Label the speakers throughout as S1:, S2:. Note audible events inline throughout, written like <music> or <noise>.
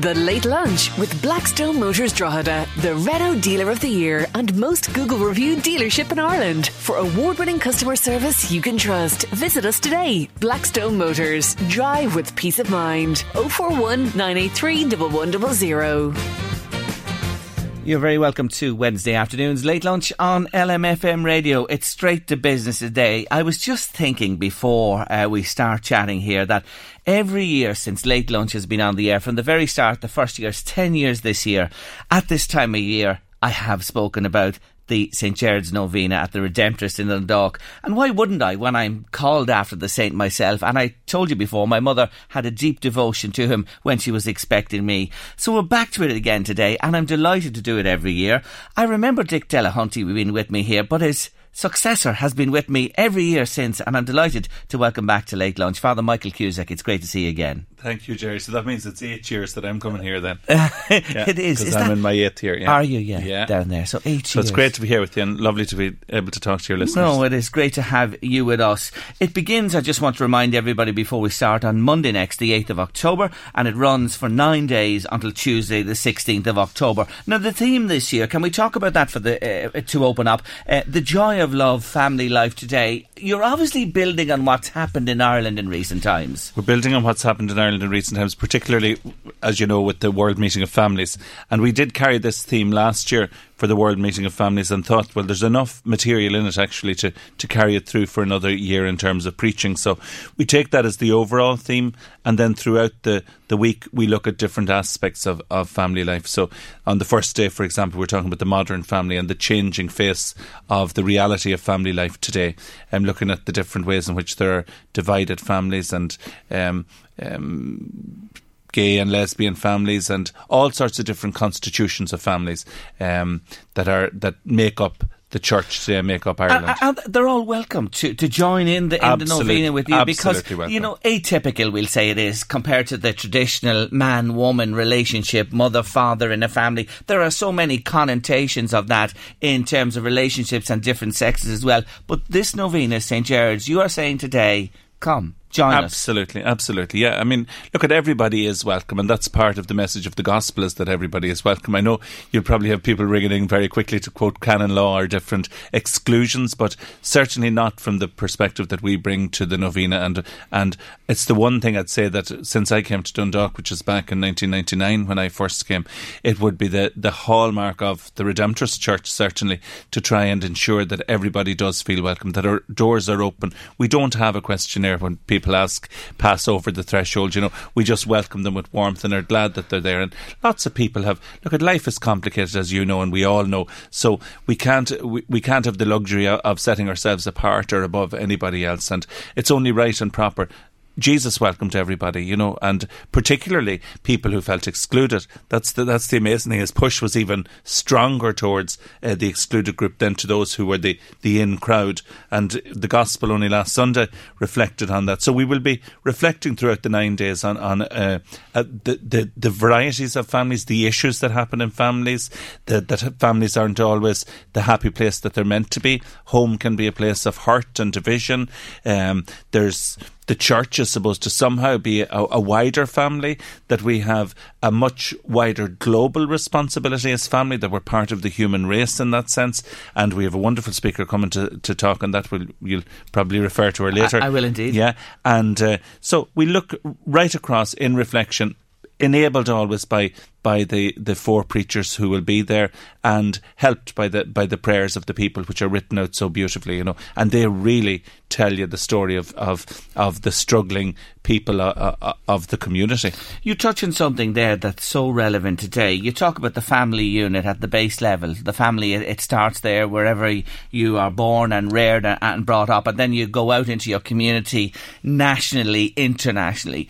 S1: The Late Lunch with Blackstone Motors Drogheda, the Renault Dealer of the Year and most Google reviewed dealership in Ireland. For award winning customer service you can trust, visit us today. Blackstone Motors. Drive with peace of mind. 041 983 1100.
S2: You're very welcome to Wednesday afternoon's late lunch on LMFM radio. It's straight to business today. I was just thinking before uh, we start chatting here that every year since late lunch has been on the air from the very start, the first year's 10 years this year. At this time of year, I have spoken about the St. Gerard's Novena at the Redemptorist in Dundalk. And why wouldn't I when I'm called after the saint myself? And I told you before, my mother had a deep devotion to him when she was expecting me. So we're back to it again today, and I'm delighted to do it every year. I remember Dick Delahunty being with me here, but his successor has been with me every year since, and I'm delighted to welcome back to Late Lunch Father Michael Cusack. It's great to see you again.
S3: Thank you, Gerry. So that means it's eight years that I'm coming here then. <laughs>
S2: it is.
S3: Because I'm
S2: that-
S3: in my eighth year. Yeah.
S2: Are you? Yeah,
S3: Yeah.
S2: down there. So eight
S3: So it's great to be here with you and lovely to be able to talk to your listeners.
S2: No, it is great to have you with us. It begins, I just want to remind everybody before we start, on Monday next, the 8th of October, and it runs for nine days until Tuesday, the 16th of October. Now, the theme this year, can we talk about that for the uh, to open up? Uh, the joy of love, family life today. You're obviously building on what's happened in Ireland in recent times.
S3: We're building on what's happened in Ireland in recent times, particularly, as you know, with the World Meeting of Families. And we did carry this theme last year for the World Meeting of Families and thought, well, there's enough material in it actually to, to carry it through for another year in terms of preaching. So we take that as the overall theme. And then throughout the, the week, we look at different aspects of, of family life. So on the first day, for example, we're talking about the modern family and the changing face of the reality of family life today. I'm looking at the different ways in which there are divided families and um, um, gay and lesbian families and all sorts of different constitutions of families um, that are that make up the church today, make up Ireland.
S2: And, and they're all welcome to, to join in the, in the novena with you because,
S3: absolutely
S2: you know, atypical, we'll say it is, compared to the traditional man woman relationship, mother father in a family. There are so many connotations of that in terms of relationships and different sexes as well. But this novena, St. Gerard's, you are saying today, come, join us.
S3: Absolutely, absolutely. Yeah, I mean, look at everybody is welcome, and that's part of the message of the gospel is that everybody is welcome. I know you'll probably have people ringing in very quickly to quote canon law or different exclusions, but certainly not from the perspective that we bring to the novena. And and it's the one thing I'd say that since I came to Dundalk, which is back in 1999 when I first came, it would be the the hallmark of the Redemptorist Church certainly to try and ensure that everybody does feel welcome, that our doors are open. We don't have a questionnaire when people ask pass over the threshold. You know, we just welcome them with warmth and are glad that they're there. And lots of people have look at life is complicated as you know, and we all know. So we can't we, we can't have the luxury of setting ourselves apart or above anybody else. And it's only right and proper. Jesus welcomed everybody, you know, and particularly people who felt excluded. That's the that's the amazing thing. His push was even stronger towards uh, the excluded group than to those who were the the in crowd. And the gospel only last Sunday reflected on that. So we will be reflecting throughout the nine days on on uh, uh, the, the the varieties of families, the issues that happen in families, that that families aren't always the happy place that they're meant to be. Home can be a place of hurt and division. Um, there's the church is supposed to somehow be a, a wider family, that we have a much wider global responsibility as family, that we're part of the human race in that sense. And we have a wonderful speaker coming to, to talk on that. We'll, you'll probably refer to her later.
S2: I, I will indeed.
S3: Yeah. And uh, so we look right across in reflection enabled always by by the, the four preachers who will be there and helped by the by the prayers of the people which are written out so beautifully you know. And they really tell you the story of of, of the struggling people uh, uh, of the community.
S2: You touch on something there that's so relevant today. You talk about the family unit at the base level the family it starts there wherever you are born and reared and brought up and then you go out into your community nationally internationally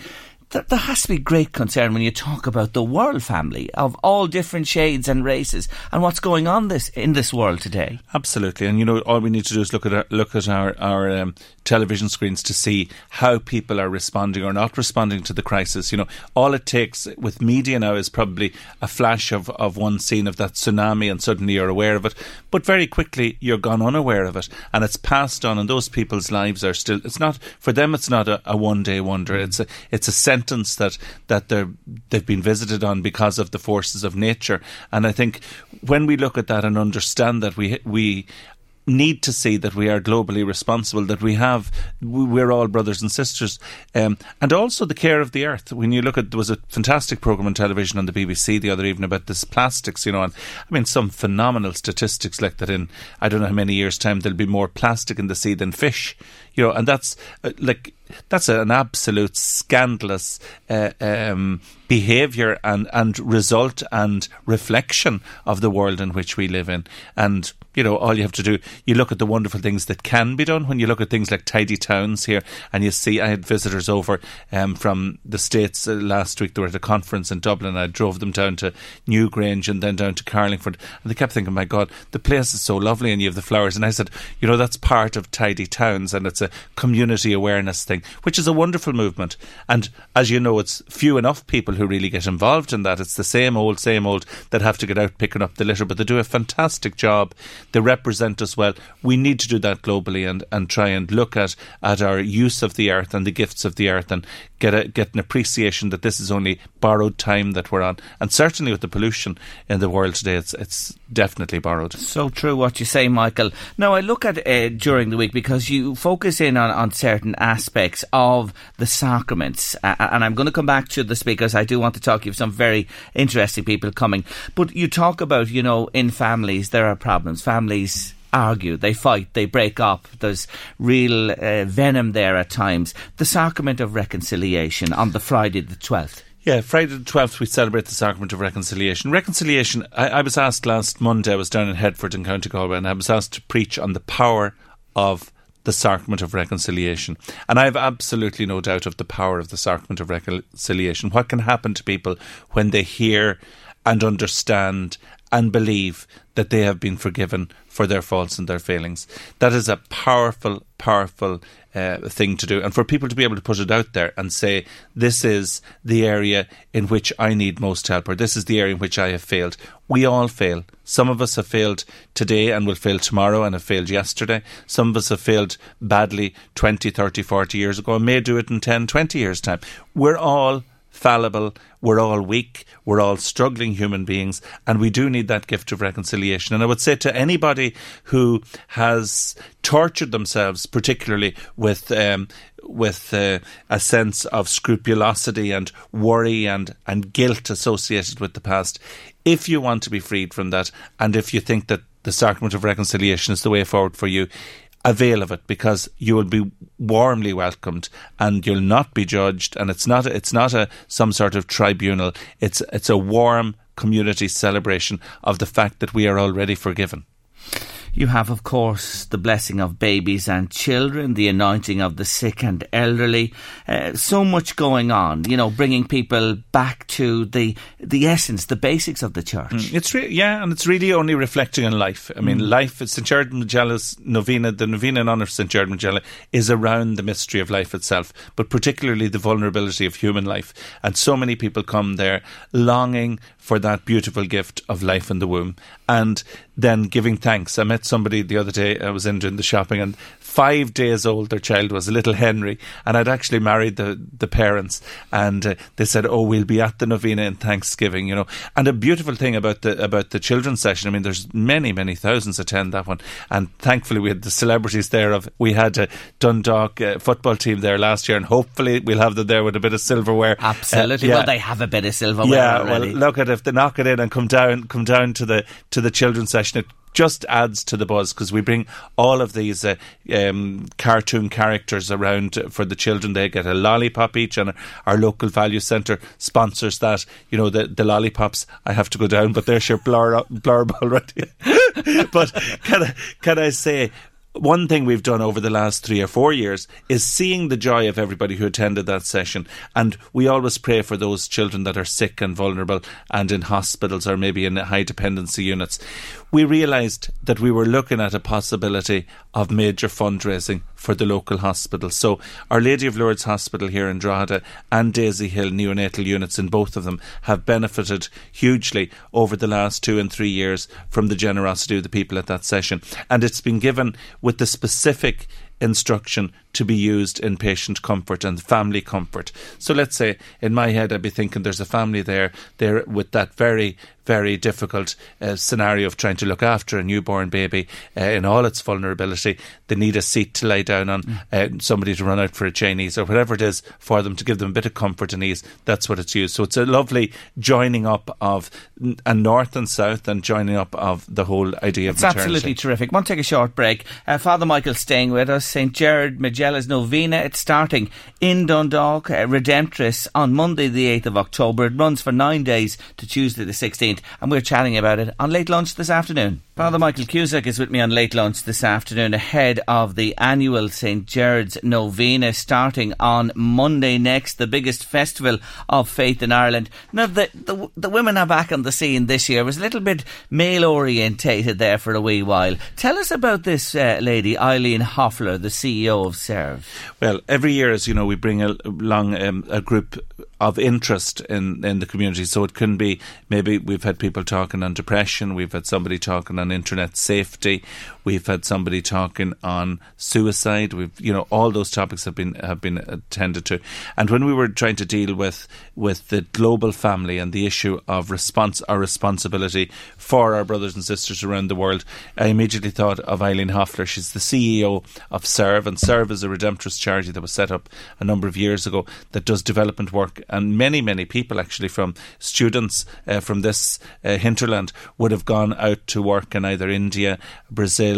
S2: there has to be great concern when you talk about the world family of all different shades and races and what's going on this in this world today.
S3: Absolutely, and you know all we need to do is look at our, look at our our um, television screens to see how people are responding or not responding to the crisis. You know, all it takes with media now is probably a flash of, of one scene of that tsunami, and suddenly you're aware of it. But very quickly you're gone unaware of it, and it's passed on, and those people's lives are still. It's not for them. It's not a, a one day wonder. It's a it's a sentence that that they're they've been visited on because of the forces of nature. And I think when we look at that and understand that we we need to see that we are globally responsible, that we have, we're all brothers and sisters, um, and also the care of the earth. When you look at, there was a fantastic program on television on the BBC the other evening about this plastics, you know, and I mean, some phenomenal statistics like that in, I don't know how many years' time, there'll be more plastic in the sea than fish, you know, and that's uh, like, that's an absolute scandalous uh, um, behaviour and, and result and reflection of the world in which we live in. And you know, all you have to do, you look at the wonderful things that can be done. When you look at things like tidy towns here, and you see, I had visitors over um, from the States uh, last week. They were at a conference in Dublin. I drove them down to Newgrange and then down to Carlingford. And they kept thinking, my God, the place is so lovely and you have the flowers. And I said, you know, that's part of tidy towns and it's a community awareness thing, which is a wonderful movement. And as you know, it's few enough people who really get involved in that. It's the same old, same old that have to get out picking up the litter, but they do a fantastic job they represent us well. We need to do that globally and, and try and look at, at our use of the earth and the gifts of the earth and get a, get an appreciation that this is only borrowed time that we're on. And certainly with the pollution in the world today, it's it's definitely borrowed.
S2: So true what you say, Michael. Now I look at uh, during the week because you focus in on, on certain aspects of the sacraments, uh, and I'm going to come back to the speakers. I do want to talk. You have some very interesting people coming, but you talk about you know in families there are problems families argue, they fight, they break up. There's real uh, venom there at times. The sacrament of reconciliation on the Friday the 12th.
S3: Yeah, Friday the 12th, we celebrate the Sacrament of Reconciliation. Reconciliation, I, I, was asked last Monday, I was down in Headford in County Galway, and I was asked to preach on the power of the Sacrament of Reconciliation. And I have absolutely no doubt of the power of the Sacrament of Reconciliation. What can happen to people when they hear and understand and believe that they have been forgiven for their faults and their failings. That is a powerful, powerful uh, thing to do. And for people to be able to put it out there and say, this is the area in which I need most help, or this is the area in which I have failed. We all fail. Some of us have failed today and will fail tomorrow and have failed yesterday. Some of us have failed badly 20, 30, 40 years ago and may do it in 10, 20 years' time. We're all fallible. We're all weak. We're all struggling human beings. And we do need that gift of reconciliation. And I would say to anybody who has tortured themselves, particularly with, um, with uh, a sense of scrupulosity and worry and, and guilt associated with the past, if you want to be freed from that, and if you think that the sacrament of reconciliation is the way forward for you, avail of it because you will be warmly welcomed and you'll not be judged. And it's not it's not a some sort of tribunal. It's it's a warm community celebration of the fact that we are already forgiven
S2: you have, of course, the blessing of babies and children, the anointing of the sick and elderly. Uh, so much going on, you know, bringing people back to the the essence, the basics of the church. Mm,
S3: it's re- yeah, and it's really only reflecting on life. I mean, mm. life. St. Gerard Majella's novena, the novena in honour of St. Gerard Majella, is around the mystery of life itself, but particularly the vulnerability of human life. And so many people come there longing for that beautiful gift of life in the womb and then giving thanks. I met somebody the other day, I was in doing the shopping, and five days old their child was, a little Henry, and I'd actually married the, the parents, and uh, they said, Oh, we'll be at the novena in Thanksgiving, you know. And a beautiful thing about the about the children's session, I mean, there's many, many thousands attend that one, and thankfully we had the celebrities there. Of We had a Dundalk uh, football team there last year, and hopefully we'll have them there with a bit of silverware.
S2: Absolutely. Uh, yeah. Well, they have a bit of silverware
S3: yeah,
S2: already.
S3: well, look at if they knock it in and come down, come down to the to the children's session, it just adds to the buzz because we bring all of these uh, um, cartoon characters around for the children. They get a lollipop each, and our local value centre sponsors that. You know, the, the lollipops, I have to go down, but there's your blur, blurb <laughs> already. but can I, can I say, one thing we've done over the last three or four years is seeing the joy of everybody who attended that session. And we always pray for those children that are sick and vulnerable and in hospitals or maybe in high dependency units. We realised that we were looking at a possibility of major fundraising for the local hospitals. So, Our Lady of Lourdes Hospital here in Drogheda and Daisy Hill neonatal units in both of them have benefited hugely over the last two and three years from the generosity of the people at that session. And it's been given with the specific instruction to be used in patient comfort and family comfort. So let's say in my head I'd be thinking there's a family there there with that very very difficult uh, scenario of trying to look after a newborn baby uh, in all its vulnerability. They need a seat to lay down on, mm. uh, somebody to run out for a Chinese or whatever it is for them to give them a bit of comfort and ease. That's what it's used. So it's a lovely joining up of a north and south and joining up of the whole idea of
S2: it's
S3: maternity.
S2: absolutely terrific. Want to take a short break? Uh, Father Michael staying with us. St Gerard Majella's Novena. It's starting in Dundalk, uh, Redemptorists on Monday the 8th of October. It runs for nine days to Tuesday the 16th and we're chatting about it on Late Lunch this afternoon. Father Michael Cusack is with me on Late Lunch this afternoon ahead of the annual St Gerard's Novena starting on Monday next, the biggest festival of faith in Ireland. Now, the, the, the women are back on the scene this year. It was a little bit male orientated there for a wee while. Tell us about this uh, lady, Eileen Hoffler, the CEO of Serve.
S3: Well, every year, as you know, we bring along um, a group of interest in, in the community. So it can be maybe we've had people talking on depression, we've had somebody talking on internet safety, we've had somebody talking on suicide. We've you know all those topics have been have been attended to. And when we were trying to deal with with the global family and the issue of response our responsibility for our brothers and sisters around the world, I immediately thought of Eileen Hoffler. She's the CEO of Serve, and Serve is a Redemptorist charity that was set up a number of years ago that does development work and many, many people actually from students uh, from this uh, hinterland would have gone out to work in either India, Brazil,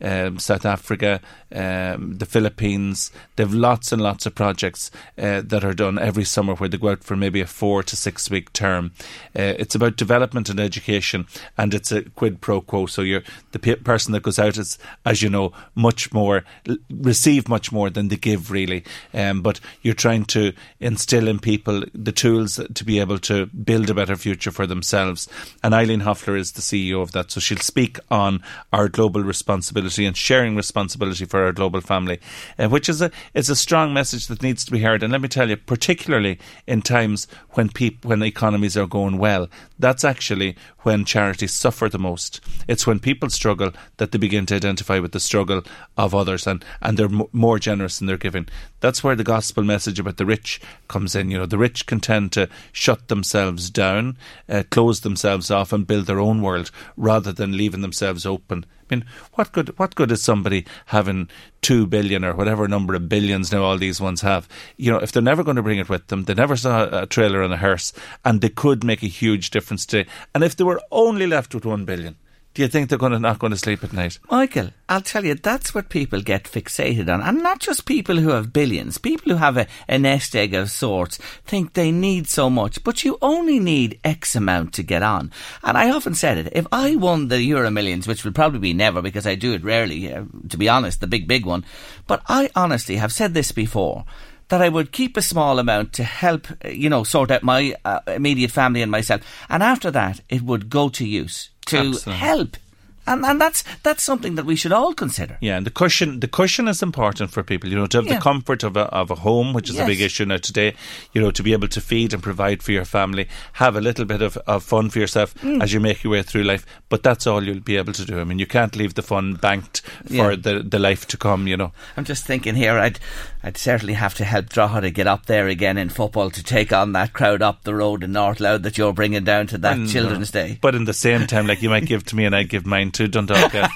S3: um, South Africa, um, the Philippines. They have lots and lots of projects uh, that are done every summer where they go out for maybe a four to six week term. Uh, it's about development and education, and it's a quid pro quo. So you're the pe- person that goes out is, as you know, much more receive much more than they give, really. Um, but you're trying to instill in people the tools to be able to build a better future for themselves. And Eileen Hoffler is the CEO of that, so she'll speak on our global responsibility and sharing responsibility for our global family, uh, which is a is a strong message that needs to be heard. And let me tell you, particularly in times when peop- when economies are going well, that's actually when charities suffer the most. It's when people struggle that they begin to identify with the struggle of others, and and they're m- more generous in their giving. That's where the gospel message about the rich comes in. You know, the rich can tend to shut themselves down, uh, close themselves off, and build their own world rather than leaving themselves open. I mean, what good what good is somebody having two billion or whatever number of billions now all these ones have? You know, if they're never going to bring it with them, they never saw a trailer and a hearse, and they could make a huge difference today. And if they were only left with one billion, do you think they're going to not going to sleep at night?
S2: Michael, I'll tell you, that's what people get fixated on. And not just people who have billions. People who have a, a nest egg of sorts think they need so much, but you only need X amount to get on. And I often said it, if I won the Euro Millions, which will probably be never because I do it rarely, uh, to be honest, the big, big one, but I honestly have said this before that I would keep a small amount to help, you know, sort out my uh, immediate family and myself. And after that, it would go to use to Absolutely. help And, and that's that's something that we should all consider.
S3: Yeah, and the cushion the cushion is important for people. You know, to have
S2: Yeah.
S3: the comfort of a of a home, which is a big issue now today. You know, to be able to feed and provide for your family, have a little bit of, of fun for yourself
S2: Mm.
S3: as you make your way through life. But that's all you'll be able to do. I mean, you can't leave the fun banked for
S2: Yeah.
S3: the the life to come. You know.
S2: I'm just thinking here, I'd I'd certainly have to help Drogheda get up there again in football to take on that crowd up the road in North Louth that you're bringing down to that
S3: And, uh,
S2: Children's Day.
S3: But in the same time, like you might give to me and I'd give mine to Dundalk uh,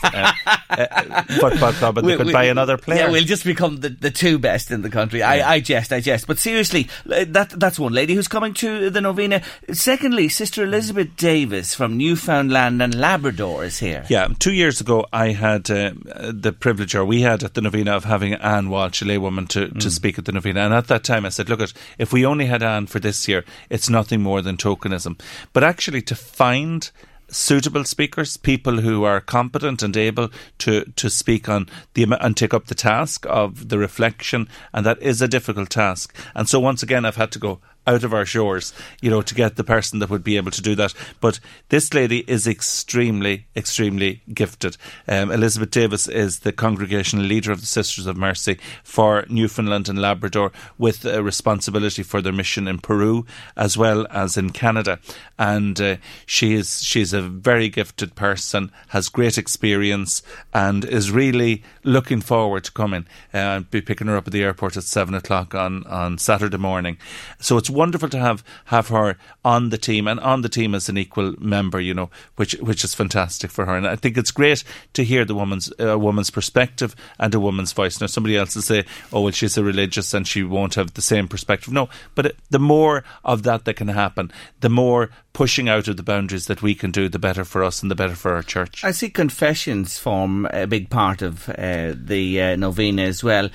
S3: uh, Football Club, and they
S2: We-
S3: could
S2: we-
S3: buy another player.
S2: Yeah, we'll just become the, the two best in the country. I, I jest, I jest. But seriously, uh, that that's one lady who's coming to the novena. Secondly, Sister Elizabeth Davis from Newfoundland and Labrador is here.
S3: Yeah, two years ago, I had uh, the privilege, or we had at the novena, of having Anne Walsh, a laywoman, to, to mm. speak at the novena. And at that time, I said, look, at if we only had Anne for this year, it's nothing more than tokenism. But actually, to find suitable speakers, people who are competent and able to, to speak on the and take up the task of the reflection, and that is a difficult task. And so once again, I've had to go out of our shores, you know, to get the person that would be able to do that. But this lady is extremely, extremely gifted. Um, Elizabeth Davis is the congregational leader of the Sisters of Mercy for Newfoundland and Labrador, with a responsibility for their mission in Peru as well as in Canada. And uh, she is she's a very gifted person, has great experience, and is really looking forward to coming. Uh, I'll be picking her up at the airport at seven o'clock on, on Saturday morning. So it's wonderful to have, have her on the team and on the team as an equal member, you know, which which is fantastic for her. And I think it's great to hear the woman's a woman's perspective and a woman's voice. Now somebody else will say, "Oh, well, she's a religious and she won't have the same perspective." No, but it, the more of that that can happen, the more pushing out of the boundaries that we can do, the better for us and the better for our church.
S2: I see confessions form a big part of uh, the uh, novena as well.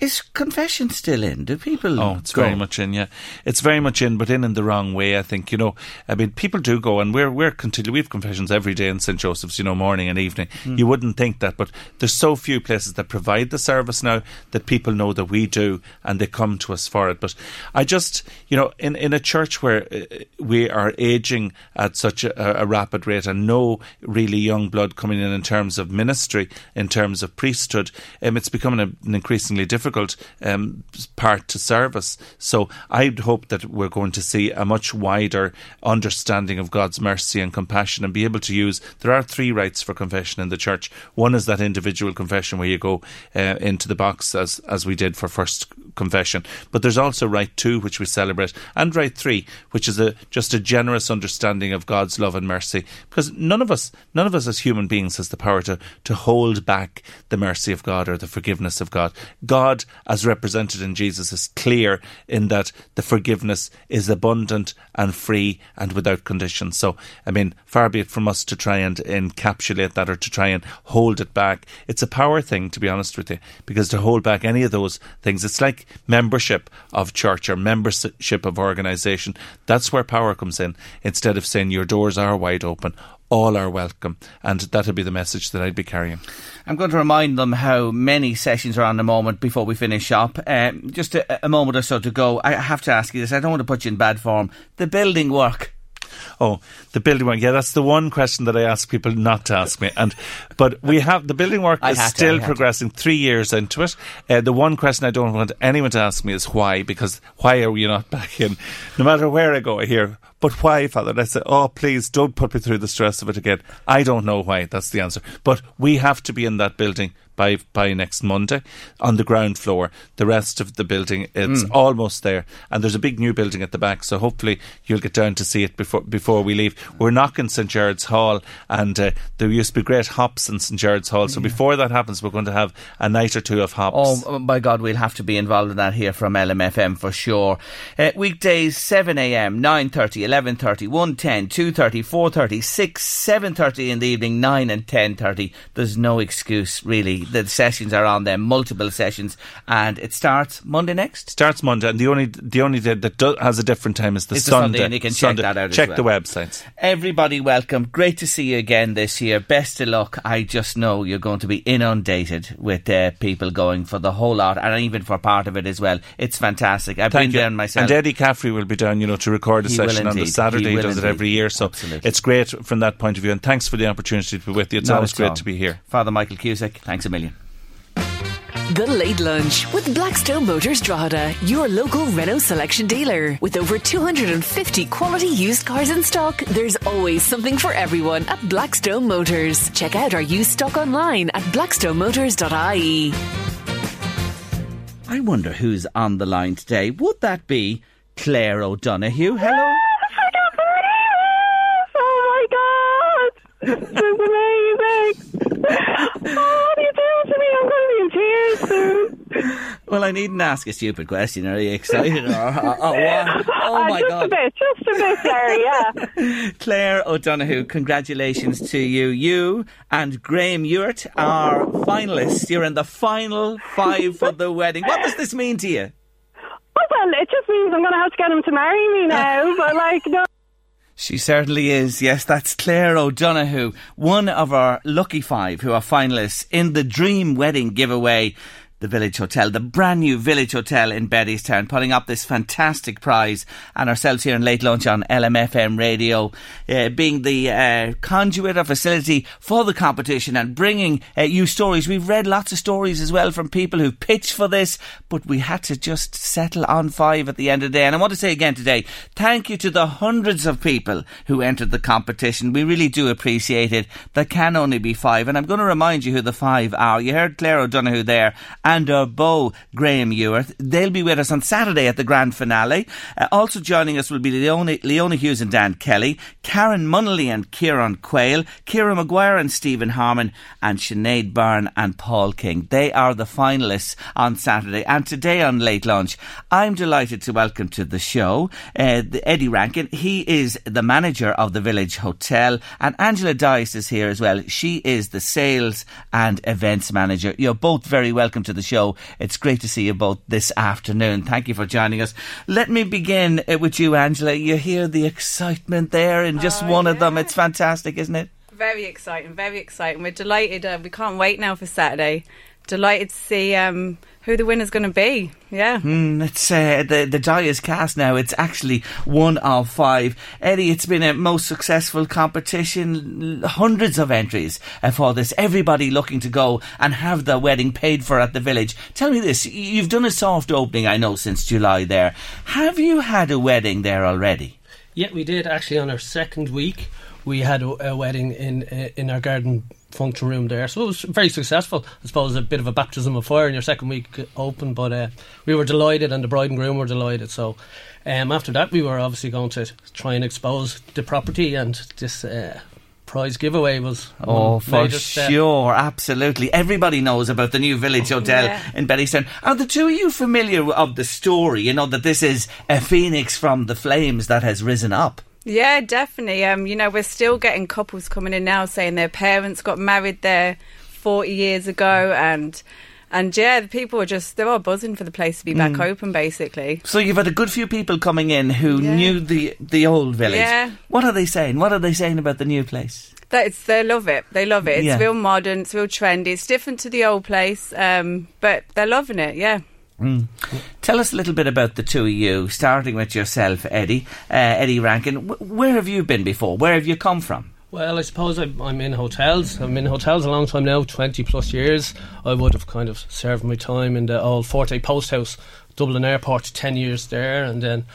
S2: Is confession still in? Do people?
S3: Oh, it's
S2: go?
S3: very much in, yeah. It's very much in, but in in the wrong way. I think you know. I mean, people do go, and we're we're continue. We have confessions every day in St Joseph's, you know, morning and evening.
S2: Hmm.
S3: You wouldn't think that, but there's so few places that provide the service now that people know that we do, and they come to us for it. But I just, you know, in in a church where uh, we are aging at such a, a rapid rate, and no really young blood coming in in terms of ministry, in terms of priesthood, um, it's becoming a, an increasingly difficult um, part to service. So I'd hope that we're going to see a much wider understanding of God's mercy and compassion and be able to use. There are three rites for confession in the church. One is that individual confession where you go uh, into the box as as we did for first confession, but there's also rite two which we celebrate, and rite three which is a just a generous understanding of God's love and mercy. Because none of us, none of us as human beings has the power to to hold back the mercy of God or the forgiveness of God. God, as represented in Jesus, is clear in that the forgiveness is abundant and free and without conditions. So, I mean, far be it from us to try and encapsulate that or to try and hold it back. It's a power thing, to be honest with you, because to hold back any of those things, it's like membership of church or membership of organisation. That's where power comes in. Instead of saying your doors are wide open, all are welcome. And that'll be the message that I'd be carrying.
S2: I'm going to remind them how many sessions are on the moment before we finish up. Um, just a, a moment or so to go. I have to ask you this. I don't want to put you in bad form. The building work.
S3: Oh, the building work. Yeah, that's the one question that I ask people not to ask me. And but we have the building work
S2: I
S3: is
S2: had to, I
S3: still
S2: had to.
S3: progressing. Three years into it. Uh, the one question I don't want anyone to ask me is why, because why are we not <laughs> back in? No matter where I go, I hear, but why, Father? And I say, oh, please don't put me through the stress of it again. I don't know why. That's the answer. But we have to be in that building by by next Monday on the ground floor. The rest of the building it's
S2: Hmm.
S3: almost there, and there's a big new building at the back. So hopefully you'll get down to see it before before we leave. We're knocking St Gerard's Hall, and uh, there used to be great hops in St Gerard's Hall. So before that happens, we're going to have a night or two of hops.
S2: Oh, by God, we'll have to be involved in that here from LMFM for sure. Uh, weekdays, 7am, 9.30, 11.30, 1.10, 2.30, 4.30, 6, 7.30 in the evening, 9 and 10.30. There's no excuse, really. The sessions are on there, multiple sessions, and it starts Monday next.
S3: Starts Monday, and the only the only day that do, has a different time is the
S2: It's the
S3: Sunday.
S2: Sunday, and you can check that out as
S3: Check the
S2: well.
S3: websites.
S2: Everybody welcome. Great to see you again this year. Best of luck. I just know you're going to be inundated with uh, people going for the whole lot and even for part of it as well. It's fantastic. I've
S3: Thank
S2: been
S3: you.
S2: there myself.
S3: And Eddie Caffrey will be down, you know, to record a
S2: He
S3: session on the. Saturday.
S2: He
S3: He,
S2: will
S3: does it every year. So
S2: Absolutely.
S3: it's great from that point of view. And thanks for the opportunity to be with you. It's
S2: Not
S3: always great
S2: all.
S3: to be here.
S2: Father Michael Cusack, thanks a million.
S1: The Late Lunch with Blackstone Motors Drogheda, your local Renault selection dealer. With over 250 quality used cars in stock, there's always something for everyone at Blackstone Motors. Check out our used stock online at blackstonemotors.ie.
S2: I wonder who's on the line today. Would that be Claire O'Donoghue? Hello?
S4: Is amazing! Oh, what are you doing to me? I'm going to be in tears soon.
S2: Well, I needn't ask a stupid question. Are you excited? or, or- or what? Oh
S4: Uh,
S2: my
S4: just a bit, just a bit, Larry, yeah. <laughs>
S2: Claire O'Donoghue, congratulations to you. You and Graham Ewart are finalists. You're in the final five for the wedding. What does this mean to you?
S4: Oh, well, it just means I'm going to have to get him to marry me now, but like, no.
S2: She certainly is. Yes, that's Claire O'Donoghue, one of our lucky five who are finalists in the Dream Wedding giveaway. The Village Hotel, the brand new Village Hotel in Bettystown, putting up this fantastic prize, and ourselves here in late lunch on LMFM radio, uh, being the uh, conduit or facility for the competition and bringing uh, you stories. We've read lots of stories as well from people who pitched for this, but we had to just settle on five at the end of the day. And I want to say again today, thank you to the hundreds of people who entered the competition. We really do appreciate it. There can only be five, and I'm going to remind you who the five are. You heard Claire O'Donoghue there, and our beau Graham Ewart. They'll be with us on Saturday at the grand finale. Uh, also joining us will be Leona, Leona Hughes and Dan Kelly, Karen Munnelly and Kieran Quayle, Kira Maguire and Stephen Harmon, and Sinead Byrne and Paul King. They are the finalists on Saturday. And today on Late Lunch, I'm delighted to welcome to the show uh, Eddie Rankin. He is the manager of the Village Hotel, and Angela Dice is here as well. She is the sales and events manager. You're both very welcome to the show. It's great to see you both this afternoon. Thank you for joining us. Let me begin uh, with you, Angela. You hear the excitement there in just one of them. It's fantastic, isn't it?
S5: Very exciting, very exciting. We're delighted. Uh, we can't wait now for Saturday. Delighted to see um, who the winner's going to be. Yeah.
S2: Mm, it's uh, the the die is cast now. It's actually one of five. Eddie, it's been a most successful competition. Hundreds of entries uh, for this. Everybody looking to go and have their wedding paid for at the village. Tell me this: you've done a soft opening, I know, since July. There, have you had a wedding there already?
S6: Yeah, we did actually on our second week. We had a, a wedding in uh, in our garden function room there, so it was very successful. I suppose a bit of a baptism of fire in your second week open, but uh, we were delighted, and the bride and groom were delighted. So um, after that, we were obviously going to try and expose the property, and this uh, prize giveaway was
S2: Oh, for
S6: uh,
S2: sure, absolutely. Everybody knows about the new Village Hotel
S5: Yeah.
S2: in Bettystown. Are the two of you familiar of the story? You know that this is a phoenix from the flames that has risen up.
S5: Yeah, definitely. Um, you know, we're still getting couples coming in now saying their parents got married there 40 years ago and and yeah, the people are just they're all buzzing for the place to be back
S2: Mm.
S5: open basically.
S2: So you've had a good few people coming in who
S5: Yeah.
S2: knew the the old village.
S5: Yeah.
S2: What are they saying? What are they saying about the new place?
S5: That it's, they love it. They love it. It's
S2: Yeah.
S5: real modern. It's real trendy. It's different to the old place, um, but they're loving it. Yeah.
S2: Tell us a little bit about the two of you, starting with yourself, Eddie, uh, Eddie Rankin. Where have you been before? Where have you come from?
S6: Well, I suppose I'm, I'm in hotels. I'm in hotels a long time now, 20 plus years. I would have kind of served my time in the old Forte Post House, Dublin Airport, 10 years there. And then,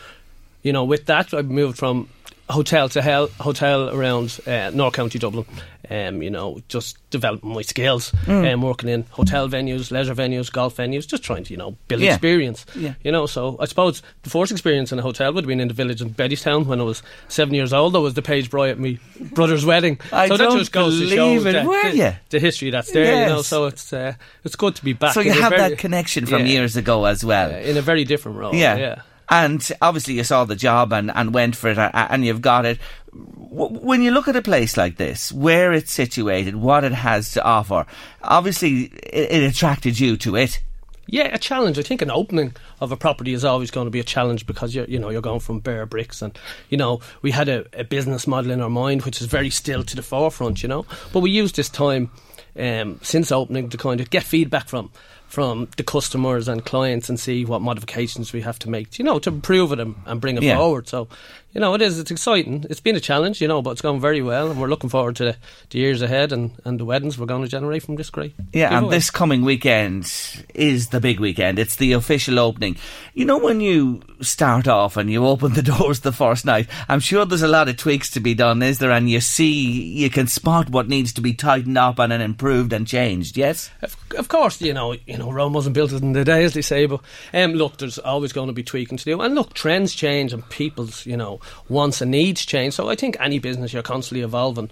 S6: you know, with that, I moved from hotel to hell, hotel around uh, North County Dublin. Um, you know, just developing my skills and um, working in hotel venues, leisure venues, golf venues, just trying to, you know, build
S2: Yeah.
S6: experience.
S2: Yeah.
S6: You know, so I suppose the first experience in a hotel would have been in the village in Bettystown when I was seven years old. I was the page boy at my brother's <laughs> wedding.
S2: I
S6: so
S2: don't
S6: that just goes to show the, the, the history that's there. You know, so it's uh, it's good to be back.
S2: so you have
S6: very-
S2: that connection from
S6: yeah,
S2: years ago as well.
S6: uh, in a very different role.
S2: yeah. And obviously, you saw the job and, and went for it, and you've got it. When you look at a place like this, where it's situated, what it has to offer, obviously it, it attracted you to it.
S6: Yeah, a challenge. I think an opening of a property is always going to be a challenge because you're, you know, you're going from bare bricks, and you know, we had a, a business model in our mind which is very still to the forefront, you know. But we used this time um, since opening to kind of get feedback from from the customers and clients and see what modifications we have to make, you know, to improve it and, and bring it
S2: Yeah.
S6: forward. So, you know, it is. It's exciting. It's been a challenge, you know, but it's gone very well, and we're looking forward to the, years ahead and, and the weddings we're going to generate from this great.
S2: Yeah, and this coming weekend is the big weekend. It's the official opening. You know, when you start off and you open the <laughs> doors the first night, I'm sure there's a lot of tweaks to be done, is there? And you see, you can spot what needs to be tightened up and improved and changed, yes?
S6: Of, of course, you know, you know, Rome wasn't built in the day, as they say. But um, look, there's always going to be tweaking to do, and look, trends change and people's, you know, wants and needs change. So I think any business you're constantly evolving.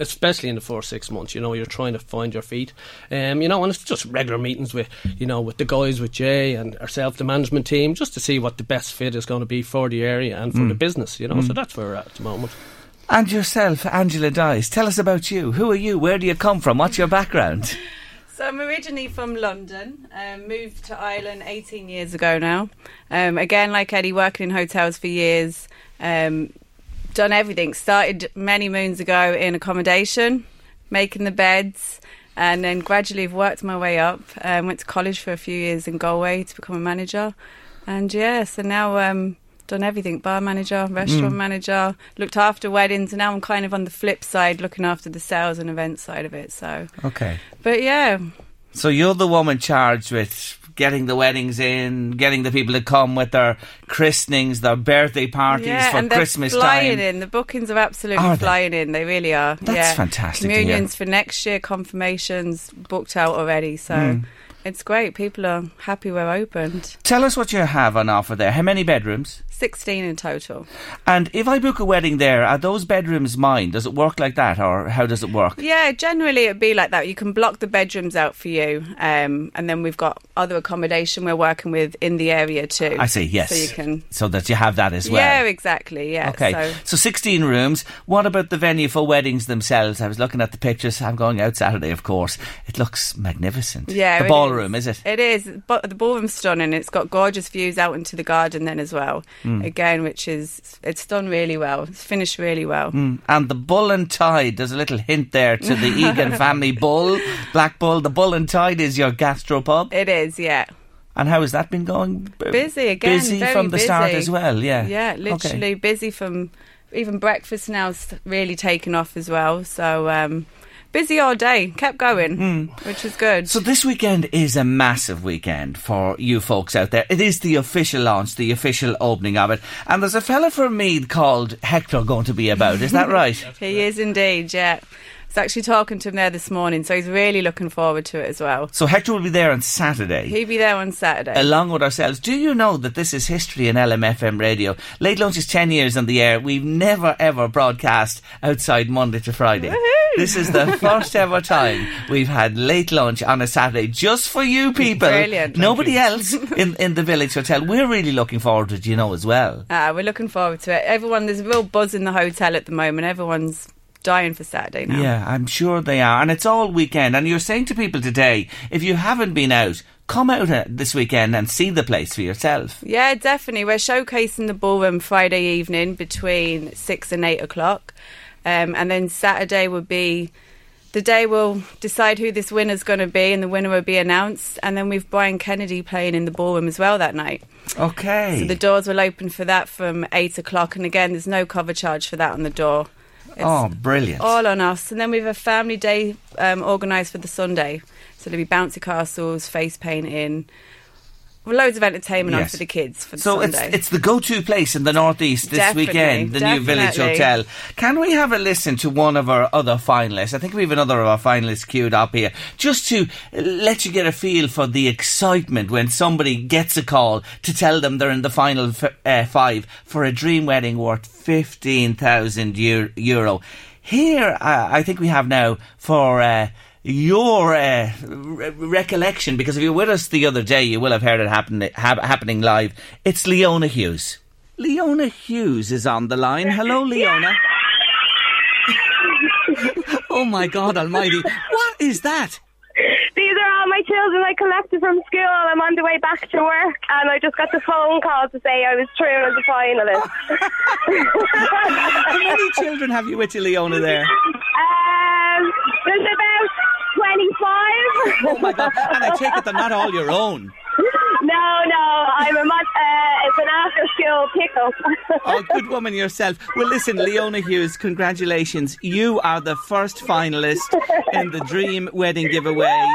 S6: Especially in the first six months, you know, you're trying to find your feet, um, you know, and it's just regular meetings with, you know, with the guys, with Jay and ourselves, the management team, just to see what the best fit is going to be for the area and for the business, you know. So that's where we're at at the moment.
S2: And yourself, Angela Dice, tell us about you. Who are you? Where do you come from? What's your background? <laughs>
S5: So I'm originally from London. Um, moved to Ireland 18 years ago now. Um, again, like Eddie, working in hotels for years. Um, done everything. Started many moons ago in accommodation, making the beds, and then gradually have worked my way up. Um, went to college for a few years in Galway to become a manager, and yeah, so now um, done everything: bar manager, restaurant manager, looked after weddings, and now I'm kind of on the flip side, looking after the sales and events side of it. So,
S2: Okay.
S5: but yeah,
S2: So you're the woman charged with getting the weddings in, getting the people to come with their christenings, their birthday parties
S5: yeah,
S2: for
S5: and they're
S2: Christmas
S5: flying
S2: time.
S5: in. The bookings are absolutely
S2: Are
S5: flying in. They really are.
S2: That's
S5: yeah.
S2: fantastic.
S5: Communions for next year, confirmations booked out already. So
S2: Hmm.
S5: it's great. People are happy we're opened.
S2: Tell us what you have on offer there. How many bedrooms?
S5: 16 in total.
S2: And if I book a wedding there, are those bedrooms mine? Does it work like that, or how does it work?
S5: Yeah, generally it'd be like that. You can block the bedrooms out for you, um, and then we've got other accommodation we're working with in the area too.
S2: I see. Yes.
S5: So you can.
S2: So that you have that as well.
S5: Yeah, exactly. Yeah.
S2: Okay,
S5: So
S2: so 16 rooms. What about the venue for weddings themselves? I was looking at the pictures. I'm going out Saturday, of course. It looks magnificent.
S5: Yeah,
S2: the ballroom, is. it?
S5: It is. But the ballroom's stunning. It's got gorgeous views out into the garden then as well.
S2: Hmm.
S5: Again, which is it's done really well. It's finished really well.
S2: Mm. And the bull and tide. There's a little hint there to the <laughs> Egan family bull, Black Bull. The bull and tide is your gastropub.
S5: It is, yeah.
S2: And how has that been going?
S5: Busy again.
S2: Busy from the start as well. Yeah.
S5: Yeah,
S2: Okay.
S5: literally busy from even breakfast now's really taken off as well. So um, busy all day. Kept going, hmm. which is good.
S2: So this weekend is a massive weekend for you folks out there. It is the official launch, the official opening of it. And there's a fella from Meath called Hector going to be about. Is that <laughs> right?
S5: he is indeed, yeah. Was actually talking to him there this morning, so he's really looking forward to it as well.
S2: so Hector will be there on Saturday.
S5: He'll be there on Saturday.
S2: along with ourselves. Do you know that this is history in LMFM radio? Late Lunch is 10 years on the air. We've never ever broadcast outside Monday to Friday.
S5: Woohoo!
S2: This is the <laughs> first ever time we've had Late Lunch on a Saturday just for you people.
S5: Brilliant.
S2: Nobody else <laughs> in, in the Village Hotel. We're really looking forward to it, you know, as well.
S5: Ah, we're looking forward to it. Everyone, there's a real buzz in the hotel at the moment. Everyone's dying for Saturday now.
S2: Yeah, I'm sure they are. And it's all weekend. And you're saying to people today, if you haven't been out, come out uh, this weekend and see the place for yourself.
S5: Yeah, definitely. We're showcasing the ballroom Friday evening between six and eight o'clock, um, and then Saturday would be the day we'll decide who this winner's going to be, and the winner will be announced. And then we've Brian Kennedy playing in the ballroom as well that night.
S2: Okay.
S5: So the doors will open for that from eight o'clock, and again, there's no cover charge for that on the door. It's
S2: oh, brilliant.
S5: all on us. And then we have a family day um, organised for the Sunday. So there'll be bouncy castles, face painting, loads of entertainment on for the kids for the
S2: So it's
S5: Sunday.
S2: it's the go-to place in the northeast this
S5: Definitely,
S2: weekend, the new Village. Hotel. Can we have a listen to one of our other finalists? I think we have another of our finalists queued up here, just to let you get a feel for the excitement when somebody gets a call to tell them they're in the final f- uh, five for a dream wedding worth fifteen thousand euro. Here, uh, I think we have now for. Uh, your uh, re- recollection, because if you were with us the other day, you will have heard it happen, hap- happening live. It's Leona Hughes. Leona Hughes is on the line. Hello, Leona. <laughs> oh my God Almighty! What is that?
S4: These are all my children I collected from school. I'm on the way back to work, and I just got the phone call to say I was through as a finalist.
S2: How many children have you with you, Leona? There.
S4: um, there's about five.
S2: Oh my god! And I take it they're not all your own. <laughs>
S4: No, no, I'm a uh, it's an after school pickup. <laughs>
S2: Oh, good woman yourself. Well, listen, Leona Hughes, congratulations. You are the first finalist in the Dream Wedding giveaway.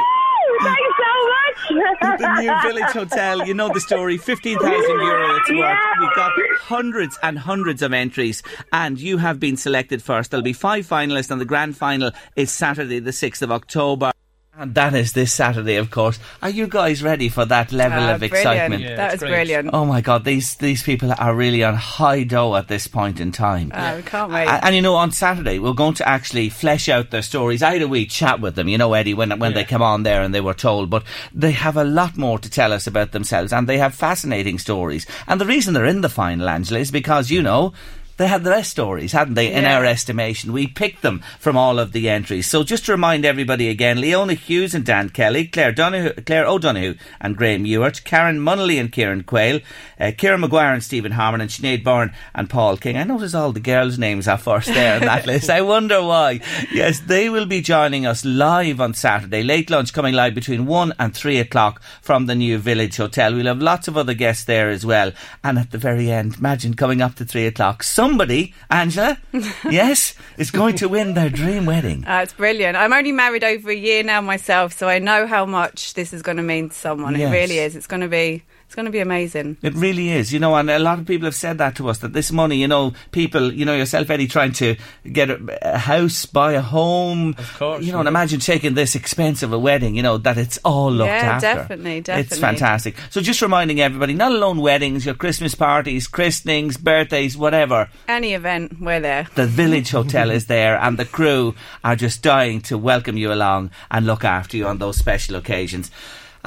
S4: Thanks so much.
S2: the new Village Hotel. You know the story. Fifteen thousand euro. It's worth.
S4: Yeah.
S2: We've got hundreds and hundreds of entries, and you have been selected first. There'll be five finalists, and the grand final is Saturday, the sixth of October. And that is this Saturday, of course. Are you guys ready for that level
S5: Ah,
S2: of
S5: brilliant.
S2: excitement?
S6: Yeah,
S5: that
S6: it's
S5: was
S6: great.
S5: brilliant.
S2: Oh my God, these these people are really on high dough at this point in time.
S5: Oh, we can't wait.
S2: And, and you know, on Saturday we're going to actually flesh out their stories. I had a wee chat with them, you know, Eddie, when when they come on there and they were told, but they have a lot more to tell us about themselves, and they have fascinating stories. And the reason they're in the final, Angela, is because you know. They had the best stories, hadn't they, in our estimation? We picked them from all of the entries. So just to remind everybody again, Leona Hughes and Dan Kelly, Claire, Donahue, Claire O'Donoghue and Graham Ewart, Karen Munnelly and Kieran Quayle, uh, Kieran McGuire and Stephen Harmon, and Sinead Byrne and Paul King. I notice all the girls' names are first there on that <laughs> list. I wonder why. Yes, they will be joining us live on Saturday. Late lunch coming live between 1 and 3 o'clock from the new Village Hotel. We'll have lots of other guests there as well. And at the very end, imagine coming up to 3 o'clock. Somebody, Angela, <laughs> yes, is going to win their dream wedding.
S5: It's brilliant. I'm only married over a year now myself, so I know how much this is going to mean to someone.
S2: Yes.
S5: It really is. It's going to be. It's going to be amazing.
S2: It really is, you know, and a lot of people have said that to us that this money, you know, people, you know, yourself, Eddie, trying to get a, a house, buy a home,
S6: Of course,
S2: you know, and imagine taking this expensive a wedding, you know, that it's all looked
S5: Yeah,
S2: after.
S5: definitely, definitely.
S2: It's fantastic. So just reminding everybody, not alone weddings, your Christmas parties, christenings, birthdays, whatever.
S5: Any event, we're there.
S2: The Village Hotel is there, and the crew are just dying to welcome you along and look after you on those special occasions.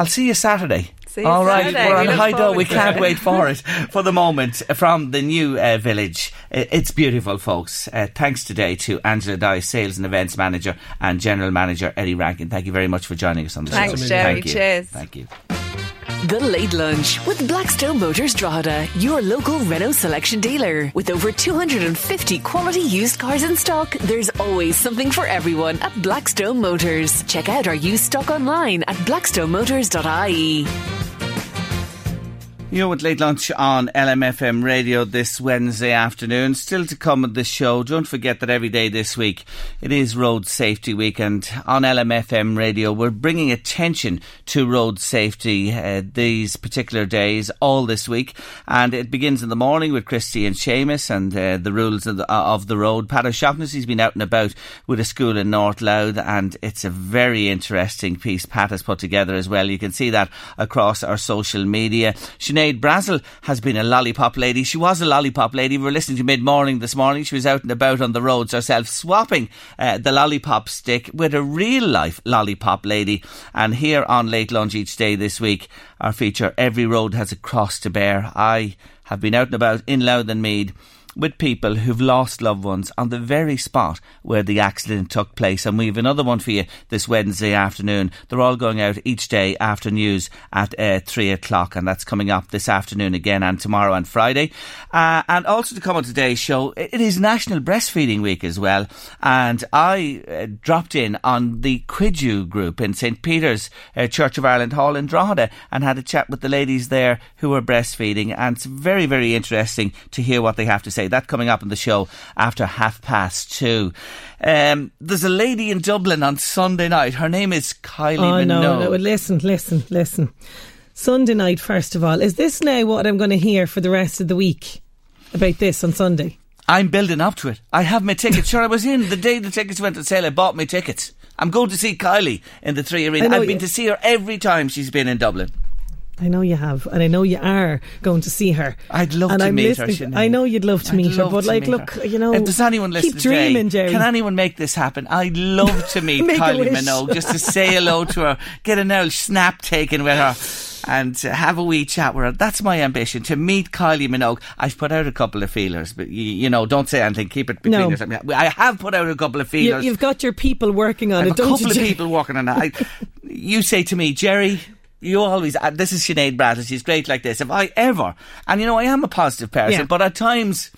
S2: I'll see you Saturday.
S5: See you
S2: All right,
S5: Saturday.
S2: we're
S5: We
S2: on
S5: look
S2: high dough. We can't
S5: it.
S2: wait for it. <laughs> For the moment, from the new uh, village, it's beautiful, folks. Uh, thanks today to Angela Dye, Sales and Events Manager, and General Manager Eddie Rankin. Thank you very much for joining us on the
S5: Thanks,
S2: show.
S5: Gerry.
S2: Thank you.
S5: Cheers.
S2: Thank you.
S1: The Late Lunch with Blackstone Motors Drogheda, your local Renault selection dealer. With over 250 quality used cars in stock, there's always something for everyone at Blackstone Motors. Check out our used stock online at blackstonemotors.ie.
S2: You're with Late Lunch on LMFM Radio this Wednesday afternoon. Still to come on this show. Don't forget that every day this week it is Road Safety Week, and on LMFM Radio we're bringing attention to road safety uh, these particular days, all this week. And it begins in the morning with Christy and Seamus and uh, the rules of the, of the road. Pat O'Shaughnessy's been out and about with a school in North Louth, and it's a very interesting piece Pat has put together as well. You can see that across our social media. Sinead Brazel has been a lollipop lady. She was a lollipop lady. We were listening to mid morning this morning. She was out and about on the roads herself, swapping uh, the lollipop stick with a real life lollipop lady. And here on Late Lunch each day this week, our feature Every Road Has a Cross to Bear. I have been out and about in Louth and Meath with people who've lost loved ones on the very spot where the accident took place. And we have another one for you this Wednesday afternoon. They're all going out each day after news at uh, three o'clock, and that's coming up this afternoon again and tomorrow and Friday. Uh, and also to come on today's show, it is National Breastfeeding Week as well. And I uh, dropped in on the Cuidiú group in St. Peter's uh, Church of Ireland Hall in Drogheda and had a chat with the ladies there who are breastfeeding. And it's very, very interesting to hear what they have to say. That coming up in the show after half past two. Um, there's a lady in Dublin on Sunday night. Her name is Kylie
S7: Oh no,
S2: Minogue.
S7: no, listen, listen, listen. Sunday night, first of all, is this now what I'm going to hear for the rest of the week about this on Sunday?
S2: I'm building up to it. I have my tickets. Sure, I was in the day the tickets went on sale. I bought my tickets. I'm going to see Kylie in the Three Arena. I've been to see her every time she's been in Dublin.
S7: I know you have, and I know you are going to see her.
S2: I'd love
S7: and
S2: to
S7: I'm
S2: meet her, Sinead.
S7: I know you'd love to
S2: I'd
S7: meet her, but like, look,
S2: her.
S7: you know,
S2: if there's anyone listening
S7: keep dreaming,
S2: today,
S7: Gerry.
S2: can anyone make this happen? I'd love to <laughs> meet Kylie. Minogue just to say hello to her, get an old snap taken with her. And have a wee chat with her. That's my ambition to meet Kylie Minogue. I've put out a couple of feelers, but you, you know, don't say anything. Keep it between
S7: No.
S2: yourselves. I have put out a couple of feelers.
S7: you've got your people working on
S2: I have
S7: it,
S2: a couple
S7: you?
S2: of people working on it. I, you say to me, Gerry, you always, uh, this is Sinead Bradley, she's great like this. If I ever, and you know, I am a positive person,
S7: Yeah.
S2: but at times,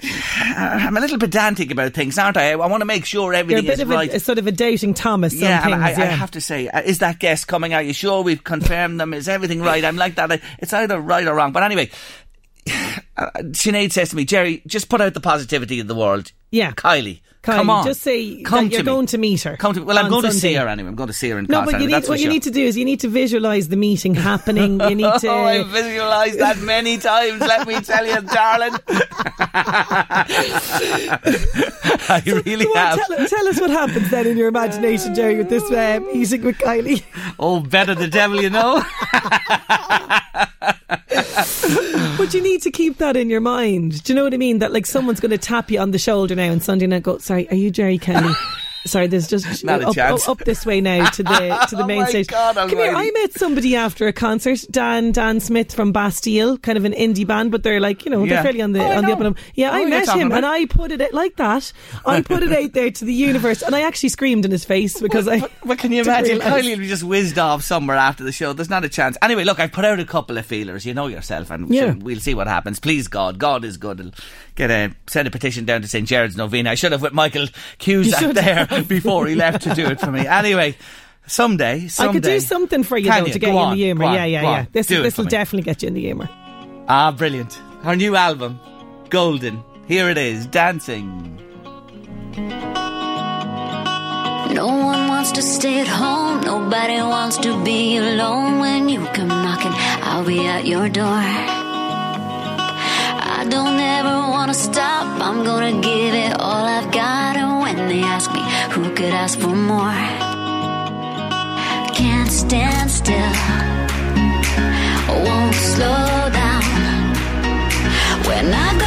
S2: <sighs> I'm a little pedantic about things, aren't I? I, want to make sure everything is right.
S7: a, a sort of a dating Thomas.
S2: yeah,
S7: things,
S2: I,
S7: yeah.
S2: I have to say, uh, is that guest coming? Are you sure we've confirmed them? Is everything right? I'm like that. I- It's either right or wrong. But anyway, <sighs> uh, Sinead says to me, Gerry, just put out the positivity in the world.
S7: Yeah.
S2: Kylie,
S7: Kylie,
S2: come on.
S7: just say
S2: come
S7: that you're
S2: me.
S7: going to meet her.
S2: Come to Well, I'm going to see her anyway. I'm going to see her in
S7: No,
S2: concert.
S7: but you need, what you
S2: sure.
S7: need to do is you need to visualise the meeting <laughs> happening. You need to.
S2: Oh, I've visualised that many times, let me tell you, darling. <laughs> I really
S7: Go on,
S2: have.
S7: tell, tell us what happens then in your imagination, Gerry, with this uh, meeting with Kylie.
S2: Oh, better the devil you know. <laughs> <laughs>
S7: But you need to keep that in your mind. Do you know what I mean? That like someone's going to tap you on the shoulder now on Sunday night. Go, sorry, are you Gerry Kelly? <laughs> Sorry, there's just <laughs>
S2: Not a
S7: up,
S2: chance.
S7: up, up this way now to the to the <laughs>
S2: Oh
S7: main stage.
S2: God
S7: Come here, I met somebody after a concert, Dan Dan Smith from Bastille, kind of an indie band, but they're like you know
S2: Yeah.
S7: they're fairly on the
S2: Oh,
S7: on the up and up. Yeah,
S2: Oh,
S7: I met him
S2: about-
S7: and I put it like that. I put it out there to the universe, and I actually screamed in his face because I.
S2: But, but can you imagine? Kylie just whizzed off somewhere after the show. There's not a chance. Anyway, look, I've put out a couple of feelers. You know yourself, and
S7: Yeah.
S2: we'll see what happens. Please, God, God is good. I'll get a send a petition down to St Gerard's Novena. I should have with Michael Cusack
S7: should.
S2: there <laughs> before he left to do it for me. Anyway, someday,
S7: I could do something for you though
S2: you?
S7: to get
S2: Go
S7: you in
S2: on,
S7: the humour. yeah, yeah, yeah.
S2: on.
S7: This this will
S2: me.
S7: definitely get you in the humour.
S2: Ah, brilliant. Her new album, Golden. Here it is, dancing.
S8: No one wants to stay at home. Nobody wants to be alone. When you come knocking, I'll be at your door. I don't ever want to stop. I'm gonna give it all I've got. And when they ask me who could ask for more, can't stand still. Won't slow down. When I go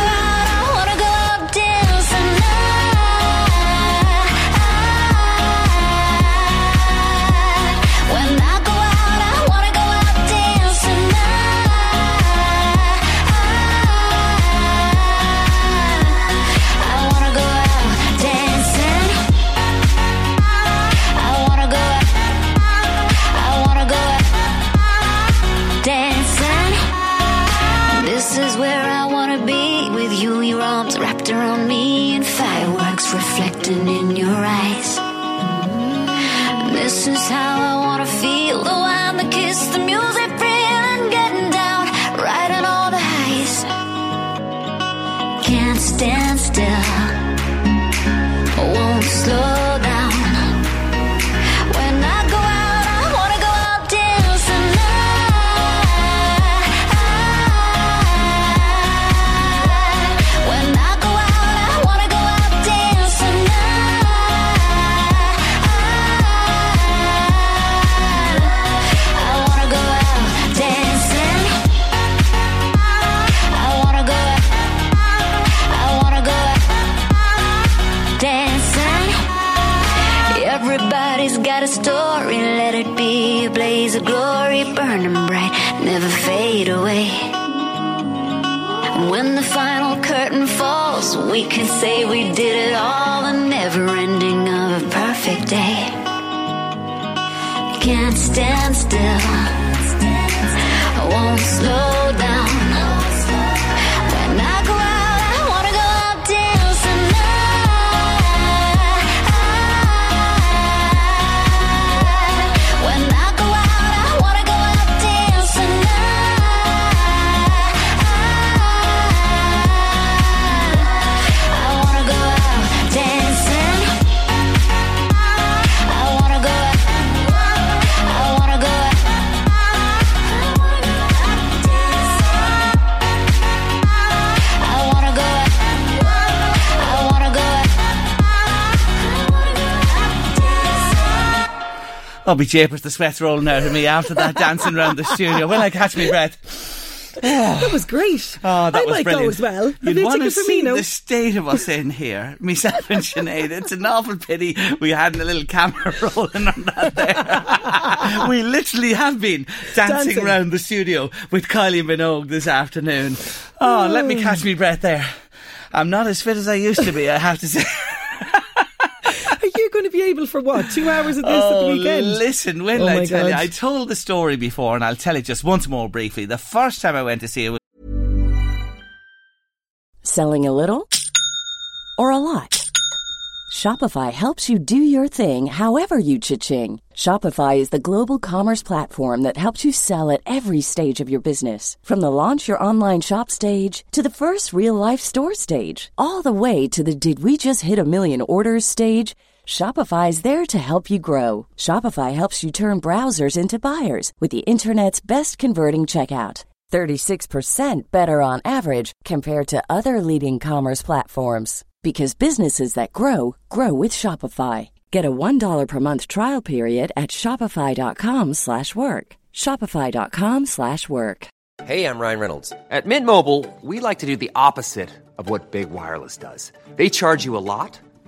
S8: story, let it be a blaze of glory, burning bright, never fade away. When the final curtain falls, we can say we did it all, the never ending of a perfect day. Can't stand still, I won't slow down.
S2: Oh, be japers, the sweat's rolling out of me after that dancing around the studio. When I catch my breath. <sighs>
S7: That was great.
S2: Oh, that
S7: I
S2: was
S7: might
S2: brilliant.
S7: go as well.
S2: You'd want to see the state of us in here, myself and Sinead. It's an awful pity we hadn't a little camera <laughs> rolling on that there. <laughs> we literally have been dancing,
S7: Dancing.
S2: around the studio with Kylie Minogue this afternoon. Oh, let me oh. catch me breath there. I'm not as fit as I used to be, I have to say. <laughs>
S7: Are you going to be able for what? Two hours of this at the
S2: Oh,
S7: weekend?
S2: listen, when
S7: Oh
S2: I
S7: my
S2: tell you, I told the story before, and I'll tell it just once more briefly. The first time I went to see it was
S9: Selling a little or a lot? Shopify helps you do your thing however you cha-ching. Shopify is the global commerce platform that helps you sell at every stage of your business. From the launch your online shop stage to the first real life store stage, all the way to the did we just hit a million orders stage. Shopify is there to help you grow. Shopify helps you turn browsers into buyers with the internet's best converting checkout. 36% better on average compared to other leading commerce platforms because businesses that grow grow with Shopify. Get a $1 per month trial period at shopify.com/work. shopify.com/work.
S10: Hey, I'm Ryan Reynolds. At Mint Mobile, we like to do the opposite of what Big Wireless does. They charge you a lot,